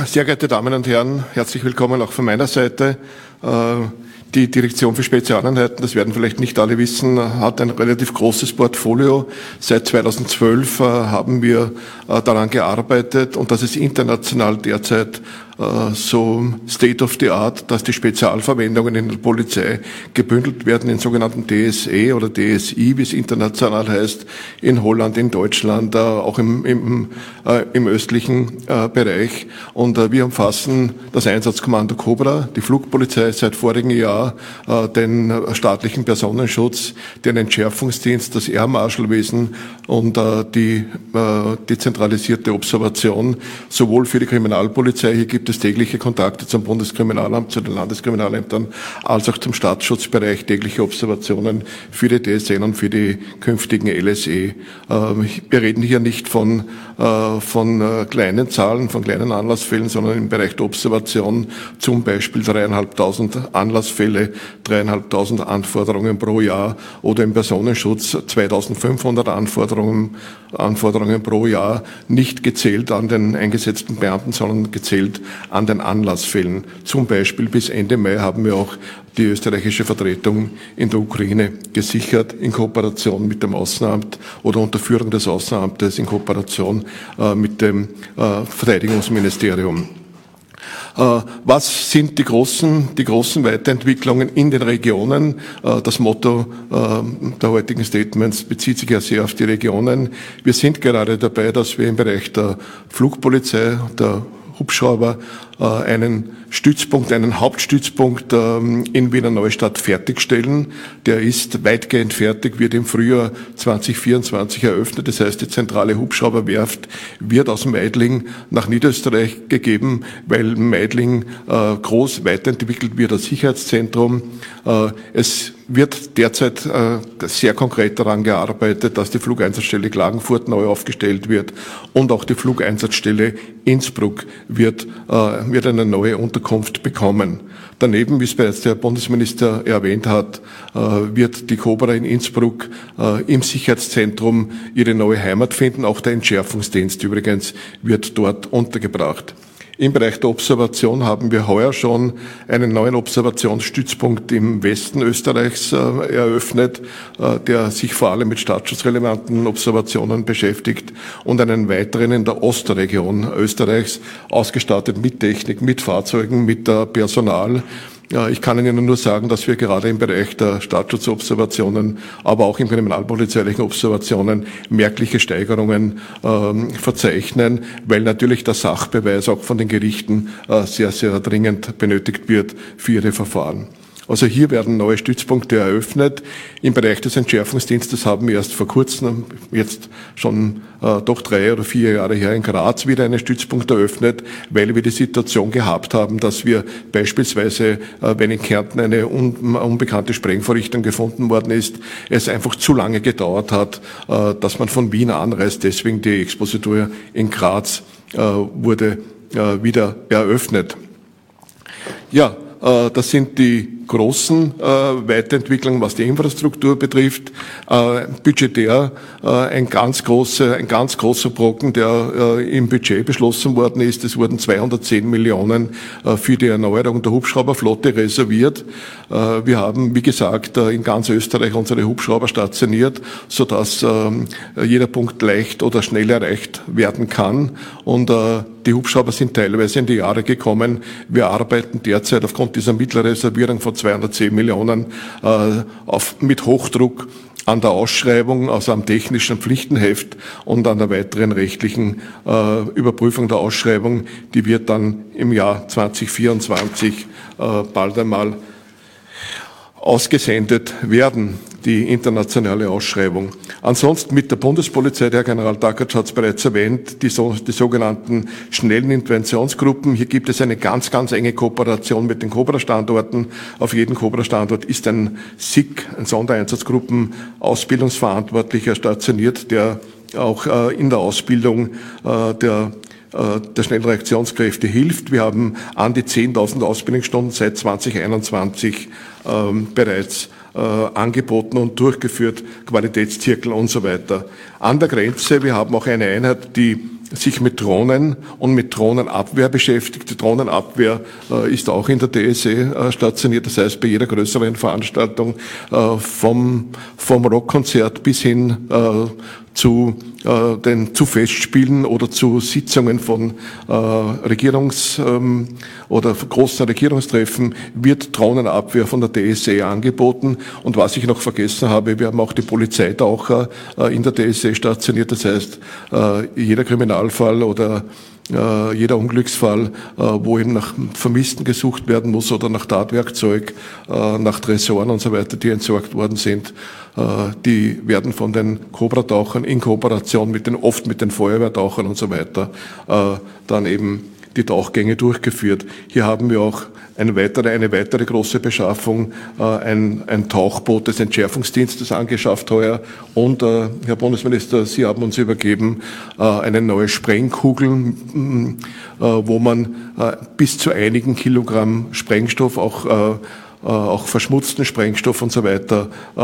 Sehr geehrte Damen und Herren, herzlich willkommen auch von meiner Seite. Äh, die Direktion für Spezialeinheiten, das werden vielleicht nicht alle wissen, hat ein relativ großes Portfolio. Seit 2012 äh, haben wir äh, daran gearbeitet und das ist international derzeit so State of the Art, dass die Spezialverwendungen in der Polizei gebündelt werden in sogenannten DSE oder DSI, wie es international heißt, in Holland, in Deutschland, äh, auch im, im, äh, im östlichen Bereich. Und wir umfassen das Einsatzkommando Cobra, die Flugpolizei seit vorigem Jahr, den staatlichen Personenschutz, den Entschärfungsdienst, das Air Marshalwesen und die dezentralisierte Observation, sowohl für die Kriminalpolizei. Hier gibt es tägliche Kontakte zum Bundeskriminalamt, zu den Landeskriminalämtern, als auch zum Staatsschutzbereich, tägliche Observationen für die DSN und für die künftigen LSE. Ähm, wir reden hier nicht von, von äh, kleinen Zahlen, von kleinen Anlassfällen, sondern im Bereich der Observation zum Beispiel dreieinhalbtausend Anlassfälle, dreieinhalbtausend Anforderungen pro Jahr oder im Personenschutz 2500 Anforderungen, Anforderungen pro Jahr, nicht gezählt an den eingesetzten Beamten, sondern gezählt an den Anlassfällen. Zum Beispiel bis Ende Mai haben wir auch die österreichische Vertretung in der Ukraine gesichert in Kooperation mit dem Außenamt oder unter Führung des Außenamtes in Kooperation äh, mit dem äh, Verteidigungsministerium. Äh, was sind die großen, die großen Weiterentwicklungen in den Regionen? Äh, das Motto äh, der heutigen Statements bezieht sich ja sehr auf die Regionen. Wir sind gerade dabei, dass wir im Bereich der Flugpolizei, der Hubschrauber äh, einen Stützpunkt, einen Hauptstützpunkt ähm, in Wiener Neustadt fertigstellen. Der ist weitgehend fertig, wird im Frühjahr 2024 eröffnet. Das heißt, die zentrale Hubschrauberwerft wird aus Meidling nach Niederösterreich gegeben, weil Meidling äh, groß weiterentwickelt wird als Sicherheitszentrum. Äh, es wird derzeit äh, sehr konkret daran gearbeitet, dass die Flugeinsatzstelle Klagenfurt neu aufgestellt wird und auch die Flugeinsatzstelle Innsbruck wird, äh, wird eine neue Unterkunft bekommen. Daneben, wie es bereits der Bundesminister erwähnt hat, äh, wird die Cobra in Innsbruck äh, im Sicherheitszentrum ihre neue Heimat finden. Auch der Entschärfungsdienst übrigens wird dort untergebracht. Im Bereich der Observation haben wir heuer schon einen neuen Observationsstützpunkt im Westen Österreichs äh, eröffnet, äh, der sich vor allem mit staatsschutzrelevanten Observationen beschäftigt und einen weiteren in der Ostregion Österreichs, ausgestattet mit Technik, mit Fahrzeugen, mit Personal. ja, ich kann Ihnen nur sagen, dass wir gerade im Bereich der Staatsschutzobservationen, aber auch im kriminalpolizeilichen Observationen merkliche Steigerungen ähm, verzeichnen, weil natürlich der Sachbeweis auch von den Gerichten äh, sehr, sehr dringend benötigt wird für ihre Verfahren. Also hier werden neue Stützpunkte eröffnet. Im Bereich des Entschärfungsdienstes haben wir erst vor kurzem, jetzt schon äh, doch drei oder vier Jahre her in Graz wieder einen Stützpunkt eröffnet, weil wir die Situation gehabt haben, dass wir beispielsweise, äh, wenn in Kärnten eine un unbekannte Sprengvorrichtung gefunden worden ist, es einfach zu lange gedauert hat, äh, dass man von Wien anreist. Deswegen die Expositur in Graz äh, wurde äh, wieder eröffnet. Ja, äh, das sind die großen äh, Weiterentwicklungen, was die Infrastruktur betrifft. Äh, budgetär ein ganz großer, ein ganz großer Brocken, der im Budget beschlossen worden ist. Es wurden 210 Millionen für die Erneuerung der Hubschrauberflotte reserviert. wir haben, wie gesagt, in ganz Österreich unsere Hubschrauber stationiert, sodass ähm, jeder Punkt leicht oder schnell erreicht werden kann. Und die Hubschrauber sind teilweise in die Jahre gekommen. Wir arbeiten derzeit aufgrund dieser Mittelreservierung von 210 Millionen äh, auf, mit Hochdruck an der Ausschreibung, also am technischen Pflichtenheft und an der weiteren rechtlichen äh, Überprüfung der Ausschreibung, die wird dann im Jahr 2024 äh, bald einmal ausgesendet werden, die internationale Ausschreibung. Ansonsten mit der Bundespolizei, der General Dackert hat es bereits erwähnt, die, so, die sogenannten schnellen Interventionsgruppen. Hier gibt es eine ganz, ganz enge Kooperation mit den Cobra-Standorten. Auf jedem Cobra-Standort ist ein SIG, ein Sondereinsatzgruppen Ausbildungsverantwortlicher stationiert, der auch äh, in der Ausbildung äh, der äh, der Schnellreaktionskräfte hilft. Wir haben an die 10.000 Ausbildungsstunden seit 2021 ähm, bereits äh, angeboten und durchgeführt, Qualitätszirkel und so weiter. An der Grenze, wir haben auch eine Einheit, die sich mit Drohnen und mit Drohnenabwehr beschäftigt. Die Drohnenabwehr äh, ist auch in der DSE äh, stationiert, das heißt bei jeder größeren Veranstaltung äh, vom, vom Rockkonzert bis hin äh, zu äh, den zu Festspielen oder zu Sitzungen von äh, Regierungs- ähm, oder großen Regierungstreffen wird Drohnenabwehr von der DSE angeboten. Und was ich noch vergessen habe, wir haben auch die Polizeitaucher äh, in der DSE stationiert. Das heißt, äh, jeder Kriminalfall oder äh, jeder Unglücksfall, äh, wo eben nach Vermissten gesucht werden muss oder nach Tatwerkzeug, äh, nach Tresoren und so weiter, die entsorgt worden sind, äh, die werden von den Cobra-Tauchern in Kooperation mit den, oft mit den Feuerwehrtauchern und so weiter, äh, dann eben die Tauchgänge durchgeführt. Hier haben wir auch eine weitere, eine weitere große Beschaffung, äh, ein, ein Tauchboot des Entschärfungsdienstes angeschafft heuer. Und, äh, Herr Bundesminister, Sie haben uns übergeben äh, eine neue Sprengkugel, äh, wo man äh, bis zu einigen Kilogramm Sprengstoff auch äh, auch verschmutzten Sprengstoff und so weiter äh,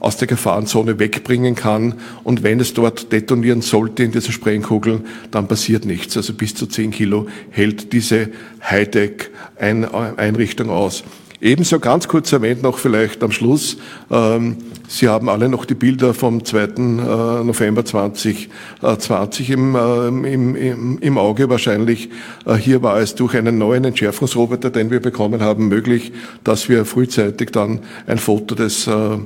aus der Gefahrenzone wegbringen kann. Und wenn es dort detonieren sollte in dieser Sprengkugel, dann passiert nichts. Also bis zu 10 Kilo hält diese Hightech-Einrichtung aus. Ebenso ganz kurz erwähnt noch vielleicht am Schluss, ähm, Sie haben alle noch die Bilder vom 2. Äh, November 2020 im, äh, im, im, im Auge wahrscheinlich. Äh, hier war es durch einen neuen Entschärfungsroboter, den wir bekommen haben, möglich, dass wir frühzeitig dann ein Foto des äh,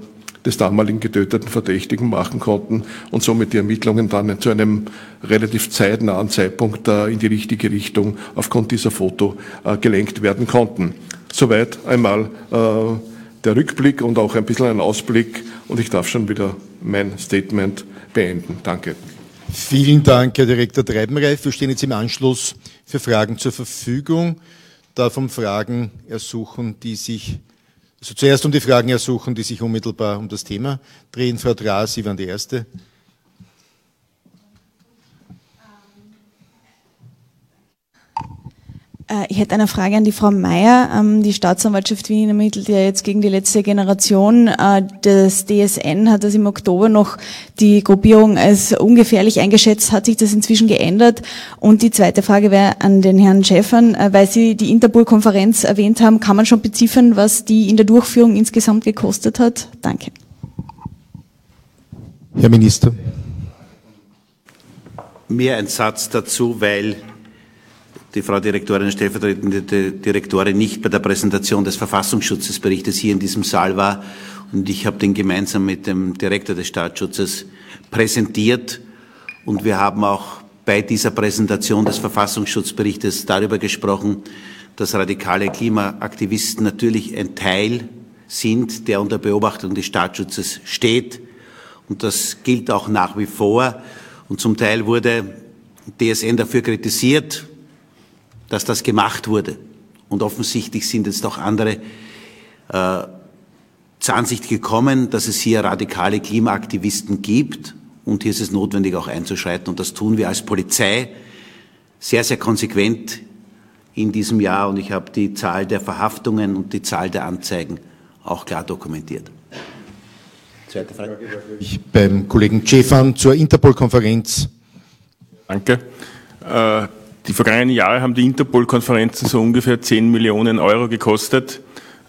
des damaligen getöteten Verdächtigen machen konnten und somit die Ermittlungen dann zu einem relativ zeitnahen Zeitpunkt äh, in die richtige Richtung aufgrund dieser Foto äh, gelenkt werden konnten. Soweit einmal äh, der Rückblick und auch ein bisschen ein Ausblick und ich darf schon wieder mein Statement beenden. Danke. Vielen Dank, Herr Direktor Treibenreif. Wir stehen jetzt im Anschluss für Fragen zur Verfügung. Darf um Fragen ersuchen, die sich, also zuerst um die Fragen ersuchen, die sich unmittelbar um das Thema drehen. Frau Draa, Sie waren die Erste. Ich hätte eine Frage an die Frau Mayer. Ähm, die Staatsanwaltschaft Wien ermittelt ja jetzt gegen die letzte Generation. Äh, das DSN hat das im Oktober noch die Gruppierung als ungefährlich eingeschätzt. Hat sich das inzwischen geändert? Und die zweite Frage wäre an den Herrn Schäffern. Äh, weil Sie die Interpol-Konferenz erwähnt haben, kann man schon beziffern, was die in der Durchführung insgesamt gekostet hat? Danke. Herr Minister. Mehr ein Satz dazu, weil die Frau Direktorin, stellvertretende Direktorin nicht bei der Präsentation des Verfassungsschutzesberichtes hier in diesem Saal war. Und ich habe den gemeinsam mit dem Direktor des Staatsschutzes präsentiert. Und wir haben auch bei dieser Präsentation des Verfassungsschutzberichtes darüber gesprochen, dass radikale Klimaaktivisten natürlich ein Teil sind, der unter Beobachtung des Staatsschutzes steht. Und das gilt auch nach wie vor. Und zum Teil wurde DSN dafür kritisiert, dass das gemacht wurde. Und offensichtlich sind jetzt auch andere äh, zur Ansicht gekommen, dass es hier radikale Klimaaktivisten gibt. Und hier ist es notwendig, auch einzuschreiten. Und das tun wir als Polizei sehr, sehr konsequent in diesem Jahr. Und ich habe die Zahl der Verhaftungen und die Zahl der Anzeigen auch klar dokumentiert. Zweite Frage. Ich beim Kollegen Cefan zur Interpol-Konferenz. Danke. Äh, die vergangenen Jahre haben die Interpol-Konferenzen so ungefähr 10 Millionen Euro gekostet.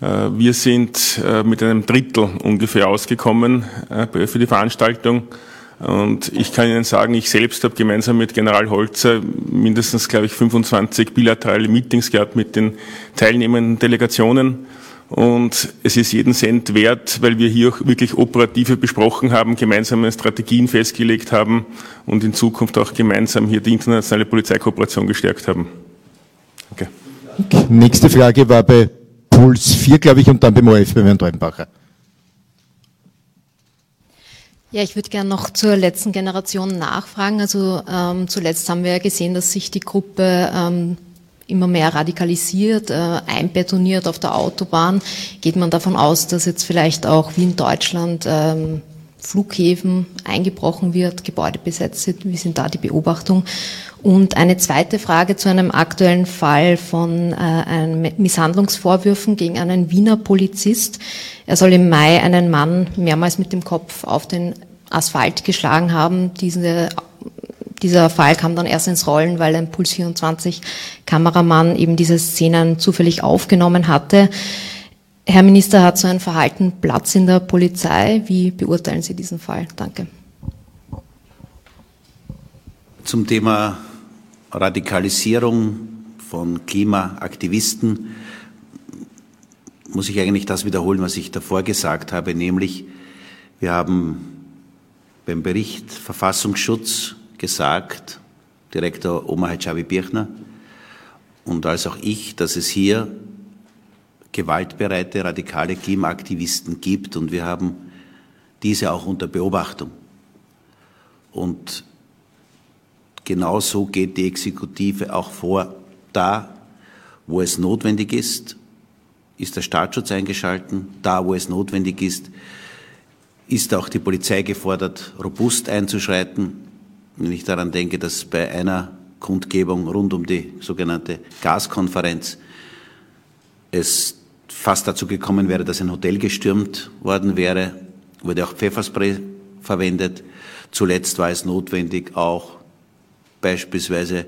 Äh, wir sind äh, mit einem Drittel ungefähr ausgekommen äh, für die Veranstaltung. Und ich kann Ihnen sagen, ich selbst habe gemeinsam mit General Holzer mindestens, glaube ich, 25 bilaterale Meetings gehabt mit den teilnehmenden Delegationen. Und es ist jeden Cent wert, weil wir hier auch wirklich operative besprochen haben, gemeinsame Strategien festgelegt haben und in Zukunft auch gemeinsam hier die internationale Polizeikooperation gestärkt haben. Danke. Nächste Frage war bei Puls 4, glaube ich, und dann beim ORF bei Herrn Teubenbacher. Ja, ich würde gerne noch zur letzten Generation nachfragen. Also ähm, zuletzt haben wir ja gesehen, dass sich die Gruppe ähm, immer mehr radikalisiert, äh, einbetoniert auf der Autobahn. Geht man davon aus, dass jetzt vielleicht auch wie in Deutschland ähm, Flughäfen eingebrochen wird, Gebäude besetzt sind? Wie sind da die Beobachtungen? Und eine zweite Frage zu einem aktuellen Fall von äh, Misshandlungsvorwürfen gegen einen Wiener Polizist. Er soll im Mai einen Mann mehrmals mit dem Kopf auf den Asphalt geschlagen haben. Diese, dieser Fall kam dann erst ins Rollen, weil ein Puls 24 Kameramann eben diese Szenen zufällig aufgenommen hatte. Herr Minister, hat so ein Verhalten Platz in der Polizei? Wie beurteilen Sie diesen Fall? Danke. Zum Thema Radikalisierung von Klimaaktivisten muss ich eigentlich das wiederholen, was ich davor gesagt habe, nämlich wir haben beim Bericht Verfassungsschutz gesagt, Direktor Omar Hajabi Birchner und als auch ich, dass es hier gewaltbereite, radikale Klimaaktivisten gibt und wir haben diese auch unter Beobachtung. Und genauso geht die Exekutive auch vor. Da, wo es notwendig ist, ist der Staatsschutz eingeschalten. Da, wo es notwendig ist, ist auch die Polizei gefordert, robust einzuschreiten. Wenn ich daran denke, dass bei einer Kundgebung rund um die sogenannte Gaskonferenz es fast dazu gekommen wäre, dass ein Hotel gestürmt worden wäre, wurde auch Pfefferspray verwendet. Zuletzt war es notwendig, auch beispielsweise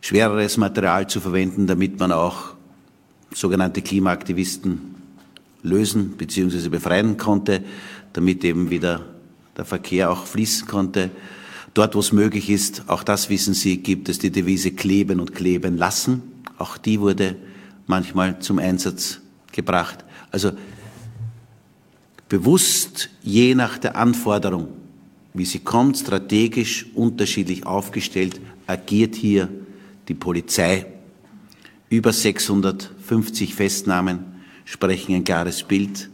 schwereres Material zu verwenden, damit man auch sogenannte Klimaaktivisten lösen bzw. befreien konnte, damit eben wieder der Verkehr auch fließen konnte. Dort, wo es möglich ist, auch das wissen Sie, gibt es die Devise kleben und kleben lassen. Auch die wurde manchmal zum Einsatz gebracht. Also bewusst je nach der Anforderung, wie sie kommt, strategisch unterschiedlich aufgestellt, agiert hier die Polizei. Über 650 Festnahmen sprechen ein klares Bild.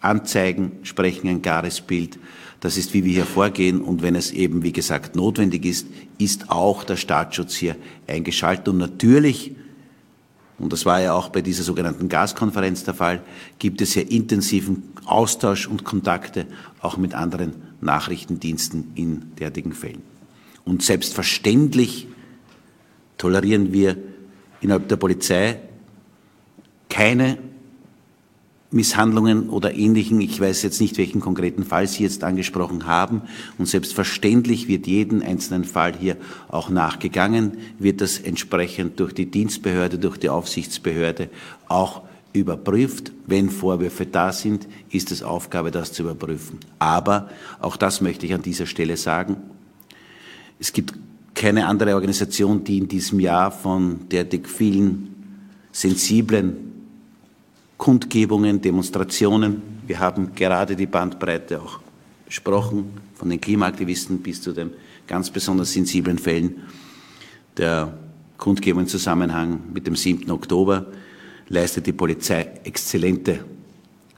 Anzeigen sprechen ein klares Bild. Das ist, wie wir hier vorgehen. Und wenn es eben, wie gesagt, notwendig ist, ist auch der Staatsschutz hier eingeschaltet. Und natürlich und das war ja auch bei dieser sogenannten Gaskonferenz der Fall, gibt es ja intensiven Austausch und Kontakte auch mit anderen Nachrichtendiensten in derartigen Fällen. Und selbstverständlich tolerieren wir innerhalb der Polizei keine Misshandlungen oder ähnlichen. Ich weiß jetzt nicht, welchen konkreten Fall Sie jetzt angesprochen haben. Und selbstverständlich wird jeden einzelnen Fall hier auch nachgegangen, wird das entsprechend durch die Dienstbehörde, durch die Aufsichtsbehörde auch überprüft. Wenn Vorwürfe da sind, ist es Aufgabe, das zu überprüfen. Aber auch das möchte ich an dieser Stelle sagen. Es gibt keine andere Organisation, die in diesem Jahr von derartig vielen sensiblen Kundgebungen, Demonstrationen. Wir haben gerade die Bandbreite auch besprochen, von den Klimaaktivisten bis zu den ganz besonders sensiblen Fällen der Kundgebung im Zusammenhang mit dem 7. Oktober leistet die Polizei exzellente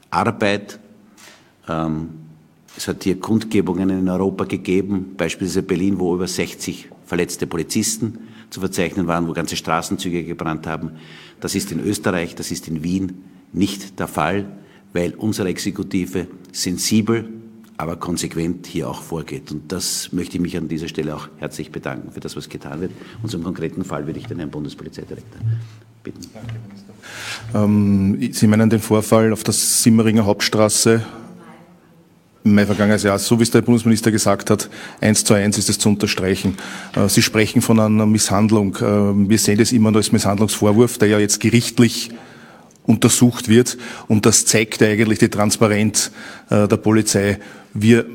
Arbeit. Ähm, es hat hier Kundgebungen in Europa gegeben, beispielsweise Berlin, wo über 60 verletzte Polizisten zu verzeichnen waren, wo ganze Straßenzüge gebrannt haben. Das ist in Österreich, das ist in Wien nicht der Fall, weil unsere Exekutive sensibel, aber konsequent hier auch vorgeht. Und das möchte ich mich an dieser Stelle auch herzlich bedanken für das, was getan wird. Und zum konkreten Fall würde ich den Herrn Bundespolizeidirektor bitten. Danke, ähm, Sie meinen den Vorfall auf der Simmeringer Hauptstraße im Mai vergangenes Jahr, so wie es der Bundesminister gesagt hat, eins zu eins ist es zu unterstreichen. Äh, Sie sprechen von einer Misshandlung. Äh, wir sehen das immer nur als Misshandlungsvorwurf, der ja jetzt gerichtlich untersucht wird. Und das zeigt eigentlich die Transparenz äh, der Polizei. Wir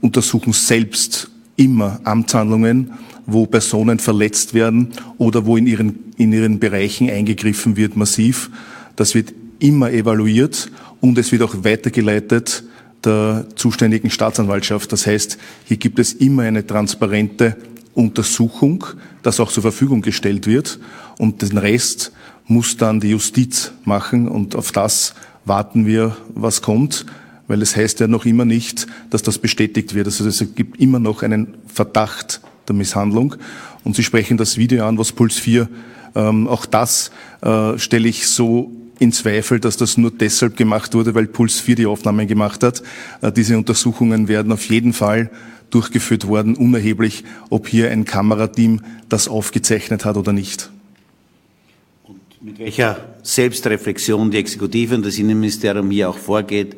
untersuchen selbst immer Amtshandlungen, wo Personen verletzt werden oder wo in ihren, in ihren Bereichen eingegriffen wird massiv. Das wird immer evaluiert und es wird auch weitergeleitet der zuständigen Staatsanwaltschaft. Das heißt, hier gibt es immer eine transparente Untersuchung, das auch zur Verfügung gestellt wird. und den Rest muss dann die Justiz machen und auf das warten wir, was kommt, weil es heißt ja noch immer nicht, dass das bestätigt wird. Also es gibt immer noch einen Verdacht der Misshandlung und Sie sprechen das Video an, was Puls 4, ähm, auch das äh, stelle ich so in Zweifel, dass das nur deshalb gemacht wurde, weil Puls 4 die Aufnahmen gemacht hat. Äh, diese Untersuchungen werden auf jeden Fall durchgeführt worden, unerheblich, ob hier ein Kamerateam das aufgezeichnet hat oder nicht. Mit welcher Selbstreflexion die Exekutive und das Innenministerium hier auch vorgeht,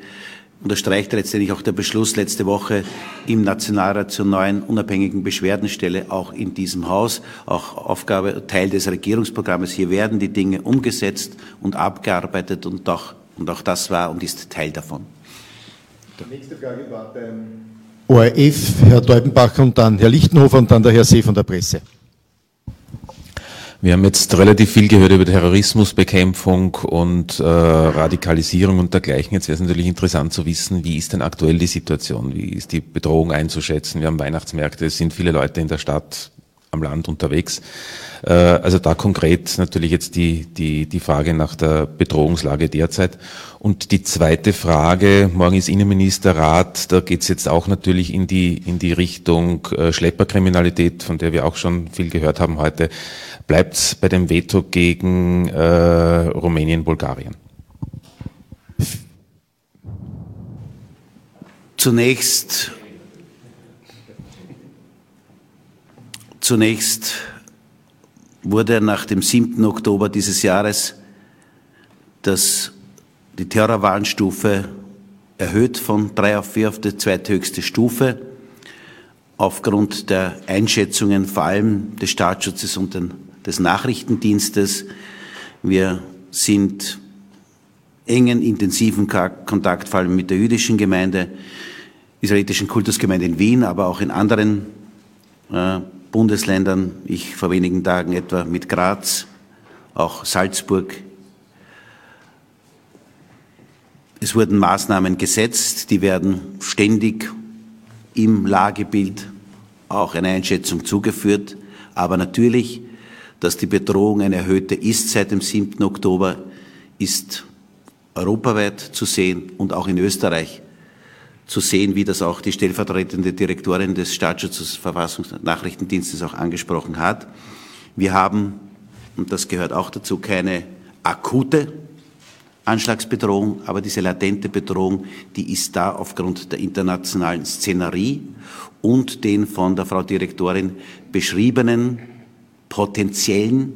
unterstreicht letztendlich auch der Beschluss letzte Woche im Nationalrat zur neuen unabhängigen Beschwerdenstelle auch in diesem Haus, auch Aufgabe, Teil des Regierungsprogrammes. Hier werden die Dinge umgesetzt und abgearbeitet und auch, und auch das war und ist Teil davon. Die nächste Frage war beim ORF, Herr Deubenbach und dann Herr Lichtenhofer und dann der Herr See von der Presse. Wir haben jetzt relativ viel gehört über Terrorismusbekämpfung und äh, Radikalisierung und dergleichen. Jetzt wäre es natürlich interessant zu wissen, wie ist denn aktuell die Situation? Wie ist die Bedrohung einzuschätzen? Wir haben Weihnachtsmärkte, es sind viele Leute in der Stadt, am Land unterwegs. Äh, also da konkret natürlich jetzt die, die, die Frage nach der Bedrohungslage derzeit. Und die zweite Frage, morgen ist Innenministerrat, da geht es jetzt auch natürlich in die, in die Richtung äh, Schlepperkriminalität, von der wir auch schon viel gehört haben heute. Bleibt es bei dem Veto gegen äh, Rumänien, Bulgarien? Zunächst Zunächst wurde nach dem 7. Oktober dieses Jahres das, die Terrorwarnstufe erhöht von drei auf vier auf die zweithöchste Stufe aufgrund der Einschätzungen vor allem des Staatsschutzes und den, des Nachrichtendienstes. Wir sind engen, intensiven Kontakt vor allem mit der jüdischen Gemeinde, israelitischen Kultusgemeinde in Wien, aber auch in anderen äh, Bundesländern, ich vor wenigen Tagen etwa mit Graz, auch Salzburg. Es wurden Maßnahmen gesetzt, die werden ständig im Lagebild auch eine Einschätzung zugeführt. Aber natürlich, dass die Bedrohung eine erhöhte ist seit dem 7. Oktober, ist europaweit zu sehen und auch in Österreich zu sehen, wie das auch die stellvertretende Direktorin des Staatsschutzes Verfassungs- und Nachrichtendienstes auch angesprochen hat. Wir haben, und das gehört auch dazu, keine akute Anschlagsbedrohung, aber diese latente Bedrohung, die ist da aufgrund der internationalen Szenerie und den von der Frau Direktorin beschriebenen potenziellen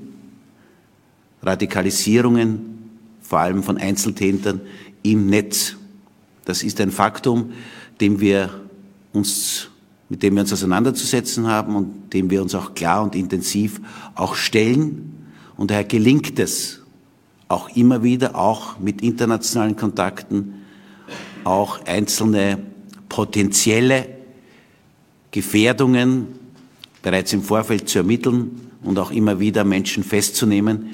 Radikalisierungen, vor allem von Einzeltätern im Netz. Das ist ein Faktum, dem wir uns, mit dem wir uns auseinanderzusetzen haben und dem wir uns auch klar und intensiv auch stellen. Und daher gelingt es auch immer wieder, auch mit internationalen Kontakten, auch einzelne potenzielle Gefährdungen bereits im Vorfeld zu ermitteln und auch immer wieder Menschen festzunehmen,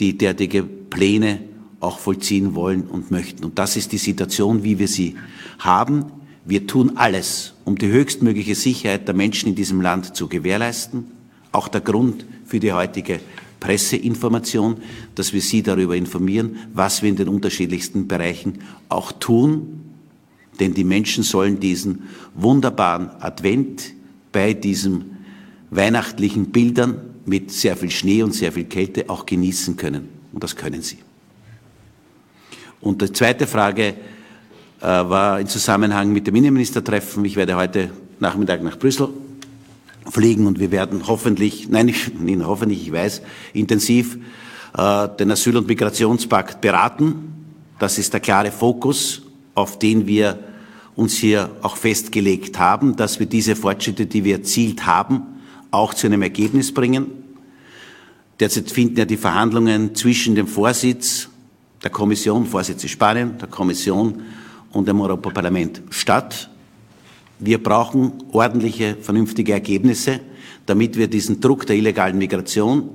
die derartige Pläne auch vollziehen wollen und möchten. Und das ist die Situation, wie wir sie haben. Wir tun alles, um die höchstmögliche Sicherheit der Menschen in diesem Land zu gewährleisten. Auch der Grund für die heutige Presseinformation, dass wir Sie darüber informieren, was wir in den unterschiedlichsten Bereichen auch tun. Denn die Menschen sollen diesen wunderbaren Advent bei diesen weihnachtlichen Bildern mit sehr viel Schnee und sehr viel Kälte auch genießen können. Und das können sie. Und die zweite Frage äh, war im Zusammenhang mit dem Innenministertreffen. Ich werde heute Nachmittag nach Brüssel fliegen und wir werden hoffentlich, nein, ich, nicht hoffentlich, ich weiß, intensiv äh, den Asyl- und Migrationspakt beraten. Das ist der klare Fokus, auf den wir uns hier auch festgelegt haben, dass wir diese Fortschritte, die wir erzielt haben, auch zu einem Ergebnis bringen. Derzeit finden ja die Verhandlungen zwischen dem Vorsitz der Kommission, Vorsitz Spanien, der Kommission und dem Europaparlament statt. Wir brauchen ordentliche, vernünftige Ergebnisse, damit wir diesen Druck der illegalen Migration,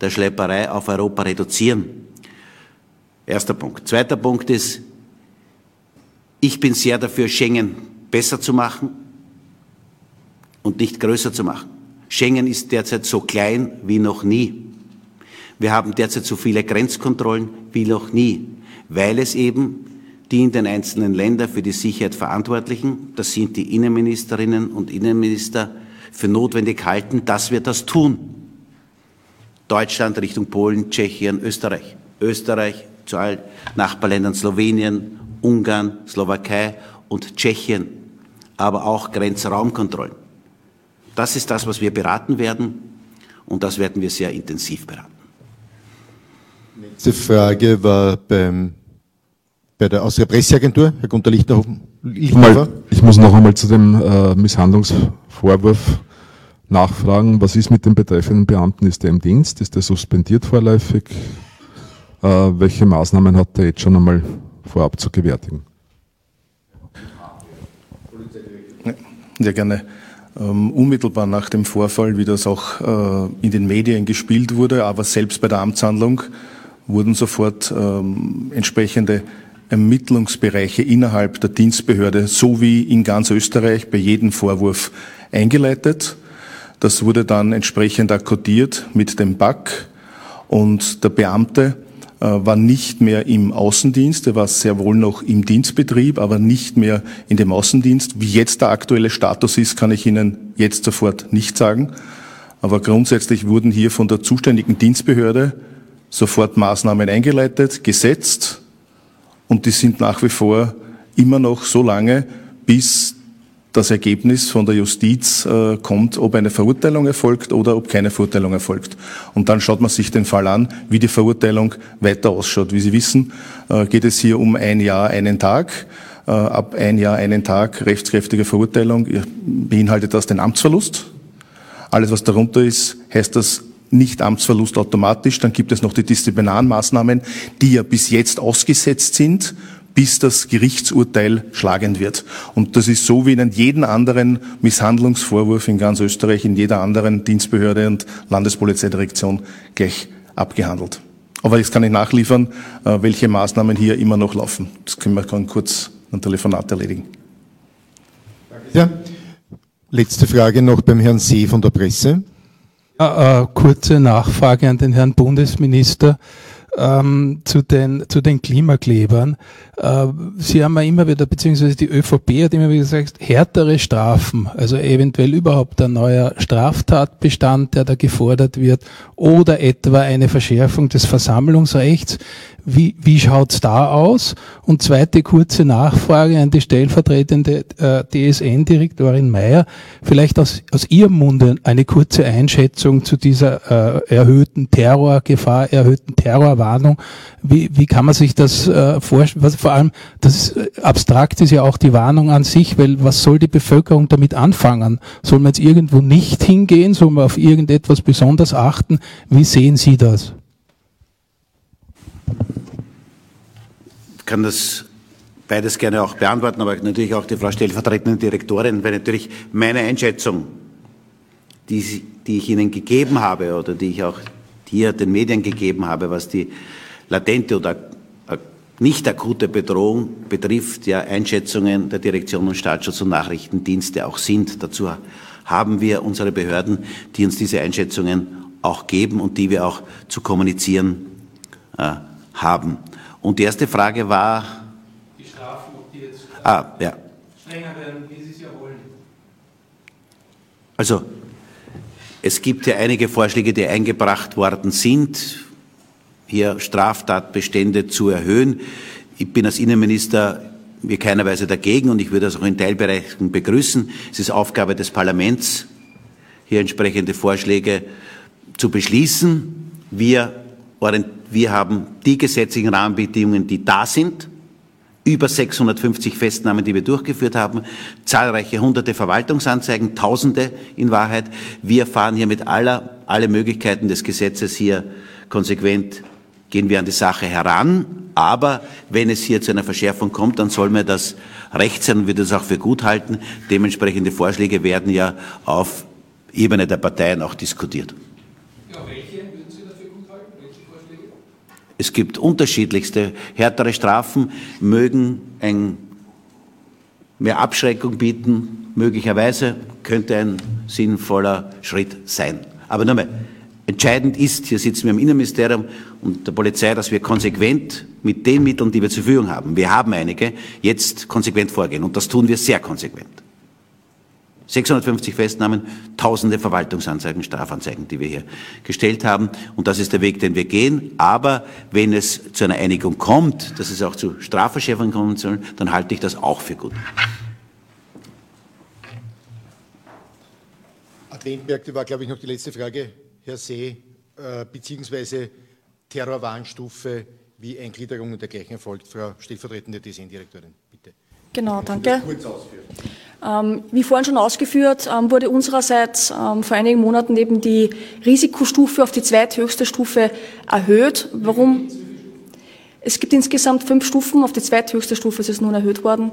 der Schlepperei auf Europa reduzieren. Erster Punkt. Zweiter Punkt ist, ich bin sehr dafür, Schengen besser zu machen und nicht größer zu machen. Schengen ist derzeit so klein wie noch nie. Wir haben derzeit so viele Grenzkontrollen wie noch nie, weil es eben die in den einzelnen Ländern für die Sicherheit Verantwortlichen, das sind die Innenministerinnen und Innenminister, für notwendig halten, dass wir das tun. Deutschland Richtung Polen, Tschechien, Österreich. Österreich zu allen Nachbarländern Slowenien, Ungarn, Slowakei und Tschechien, aber auch Grenzraumkontrollen. Das ist das, was wir beraten werden und das werden wir sehr intensiv beraten. Nächste Frage war beim, bei der, aus der Presseagentur, Herr Gunter Lichtenhofer. Ich muss noch einmal zu dem äh, Misshandlungsvorwurf nachfragen. Was ist mit dem betreffenden Beamten? Ist der im Dienst? Ist der suspendiert vorläufig? Äh, welche Maßnahmen hat er jetzt schon einmal vorab zu gewärtigen? Ja, gerne. Ähm, unmittelbar nach dem Vorfall, wie das auch äh, in den Medien gespielt wurde, aber selbst bei der Amtshandlung wurden sofort ähm, entsprechende Ermittlungsbereiche innerhalb der Dienstbehörde sowie in ganz Österreich bei jedem Vorwurf eingeleitet. Das wurde dann entsprechend akkodiert mit dem BAC und der Beamte äh, war nicht mehr im Außendienst, er war sehr wohl noch im Dienstbetrieb, aber nicht mehr in dem Außendienst. Wie jetzt der aktuelle Status ist, kann ich Ihnen jetzt sofort nicht sagen. Aber grundsätzlich wurden hier von der zuständigen Dienstbehörde sofort Maßnahmen eingeleitet, gesetzt und die sind nach wie vor immer noch so lange, bis das Ergebnis von der Justiz äh, kommt, ob eine Verurteilung erfolgt oder ob keine Verurteilung erfolgt. Und dann schaut man sich den Fall an, wie die Verurteilung weiter ausschaut. Wie Sie wissen, äh, geht es hier um ein Jahr, einen Tag. Äh, ab ein Jahr, einen Tag rechtskräftige Verurteilung beinhaltet das den Amtsverlust. Alles, was darunter ist, heißt das nicht Amtsverlust automatisch. Dann gibt es noch die Disziplinarmaßnahmen, die ja bis jetzt ausgesetzt sind bis das Gerichtsurteil schlagend wird. Und das ist so wie in jedem anderen Misshandlungsvorwurf in ganz Österreich, in jeder anderen Dienstbehörde und Landespolizeidirektion gleich abgehandelt. Aber jetzt kann ich nachliefern, äh, welche Maßnahmen hier immer noch laufen. Das können wir dann kurz ein Telefonat erledigen. Ja. Letzte Frage noch beim Herrn See von der Presse. Äh, kurze Nachfrage an den Herrn Bundesminister ähm, zu, den, zu den Klimaklebern. Äh, Sie haben ja immer wieder, beziehungsweise die ÖVP hat immer wieder gesagt, härtere Strafen, also eventuell überhaupt ein neuer Straftatbestand, der da gefordert wird, oder etwa eine Verschärfung des Versammlungsrechts. Wie, wie schaut's da aus? Und zweite kurze Nachfrage an die stellvertretende äh, DSN-Direktorin Mayer. Vielleicht aus, aus Ihrem Munde eine kurze Einschätzung zu dieser äh, erhöhten Terrorgefahr, erhöhten Terrorwarnung. Wie, wie kann man sich das äh, vorstellen? Vor allem, das ist, äh, abstrakt ist ja auch die Warnung an sich, weil was soll die Bevölkerung damit anfangen? Soll man jetzt irgendwo nicht hingehen? Soll man auf irgendetwas besonders achten? Wie sehen Sie das? Kann das beides gerne auch beantworten, aber natürlich auch die Frau stellvertretende Direktorin, weil natürlich meine Einschätzung, die, die ich Ihnen gegeben habe oder die ich auch hier den Medien gegeben habe, was die latente oder nicht akute Bedrohung betrifft, ja Einschätzungen der Direktion und Staatsschutz und Nachrichtendienste auch sind. Dazu haben wir unsere Behörden, die uns diese Einschätzungen auch geben und die wir auch zu kommunizieren äh, haben. Und die erste Frage war. Die Strafen, ob die jetzt ah, ja. strenger werden, wie Sie es ja wollen. Also, es gibt ja einige Vorschläge, die eingebracht worden sind, hier Straftatbestände zu erhöhen. Ich bin als Innenminister in keiner Weise dagegen und ich würde das auch in Teilbereichen begrüßen. Es ist Aufgabe des Parlaments, hier entsprechende Vorschläge zu beschließen. Wir wir haben die gesetzlichen Rahmenbedingungen, die da sind, über 650 Festnahmen, die wir durchgeführt haben, zahlreiche hunderte Verwaltungsanzeigen, Tausende in Wahrheit. Wir fahren hier mit aller, alle Möglichkeiten des Gesetzes hier konsequent gehen wir an die Sache heran. Aber wenn es hier zu einer Verschärfung kommt, dann soll mir das recht sein und wir das auch für gut halten. Dementsprechende Vorschläge werden ja auf Ebene der Parteien auch diskutiert. Es gibt unterschiedlichste härtere Strafen, mögen ein, mehr Abschreckung bieten, möglicherweise könnte ein sinnvoller Schritt sein. Aber nochmal, Entscheidend ist, hier sitzen wir im Innenministerium und der Polizei, dass wir konsequent mit den Mitteln, die wir zur Verfügung haben, wir haben einige, jetzt konsequent vorgehen. Und das tun wir sehr konsequent. 650 Festnahmen, tausende Verwaltungsanzeigen, Strafanzeigen, die wir hier gestellt haben. Und das ist der Weg, den wir gehen. Aber wenn es zu einer Einigung kommt, dass es auch zu Strafverschärfungen kommen soll, dann halte ich das auch für gut. Adventmärkte war, glaube ich, noch die letzte Frage. Herr See, äh, beziehungsweise Terrorwarnstufe, wie Eingliederung und dergleichen erfolgt. Frau stellvertretende DSN-Direktorin, bitte. Genau, danke. Ähm, wie vorhin schon ausgeführt, ähm, wurde unsererseits ähm, vor einigen Monaten eben die Risikostufe auf die zweithöchste Stufe erhöht. Warum? Es gibt insgesamt fünf Stufen, auf die zweithöchste Stufe ist es nun erhöht worden.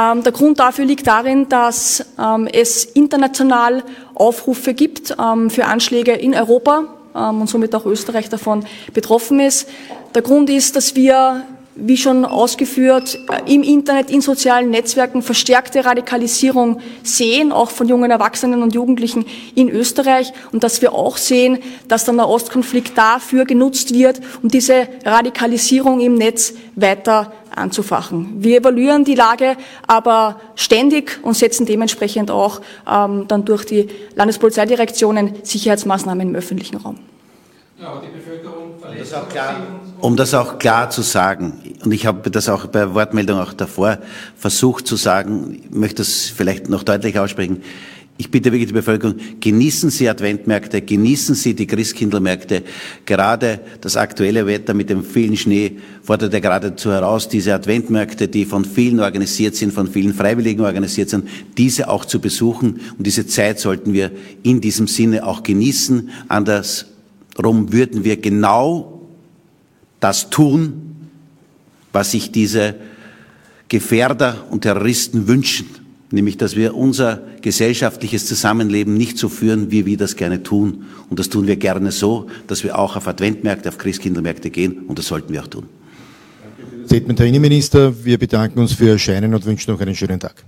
Ähm, der Grund dafür liegt darin, dass ähm, es international Aufrufe gibt ähm, für Anschläge in Europa ähm, und somit auch Österreich davon betroffen ist. Der Grund ist, dass wir wie schon ausgeführt, äh, im Internet, in sozialen Netzwerken verstärkte Radikalisierung sehen, auch von jungen Erwachsenen und Jugendlichen in Österreich und dass wir auch sehen, dass der Nahostkonflikt dafür genutzt wird, um diese Radikalisierung im Netz weiter anzufachen. Wir evaluieren die Lage aber ständig und setzen dementsprechend auch ähm, dann durch die Landespolizeidirektionen Sicherheitsmaßnahmen im öffentlichen Raum. Ja, die Bevölkerung um das auch klar zu sagen, und ich habe das auch bei Wortmeldung auch davor versucht zu sagen, ich möchte das vielleicht noch deutlich aussprechen. Ich bitte wirklich die Bevölkerung, genießen Sie Adventmärkte, genießen Sie die Christkindlmärkte. Gerade das aktuelle Wetter mit dem vielen Schnee fordert ja geradezu heraus, diese Adventmärkte, die von vielen organisiert sind, von vielen Freiwilligen organisiert sind, diese auch zu besuchen. Und diese Zeit sollten wir in diesem Sinne auch genießen. Andersrum würden wir genau das tun, was sich diese Gefährder und Terroristen wünschen, nämlich dass wir unser gesellschaftliches Zusammenleben nicht so führen, wie wir das gerne tun. Und das tun wir gerne so, dass wir auch auf Adventmärkte, auf Christkindlmärkte gehen und das sollten wir auch tun. Statement, Herr Innenminister. Wir bedanken uns für Ihr Erscheinen und wünschen noch einen schönen Tag.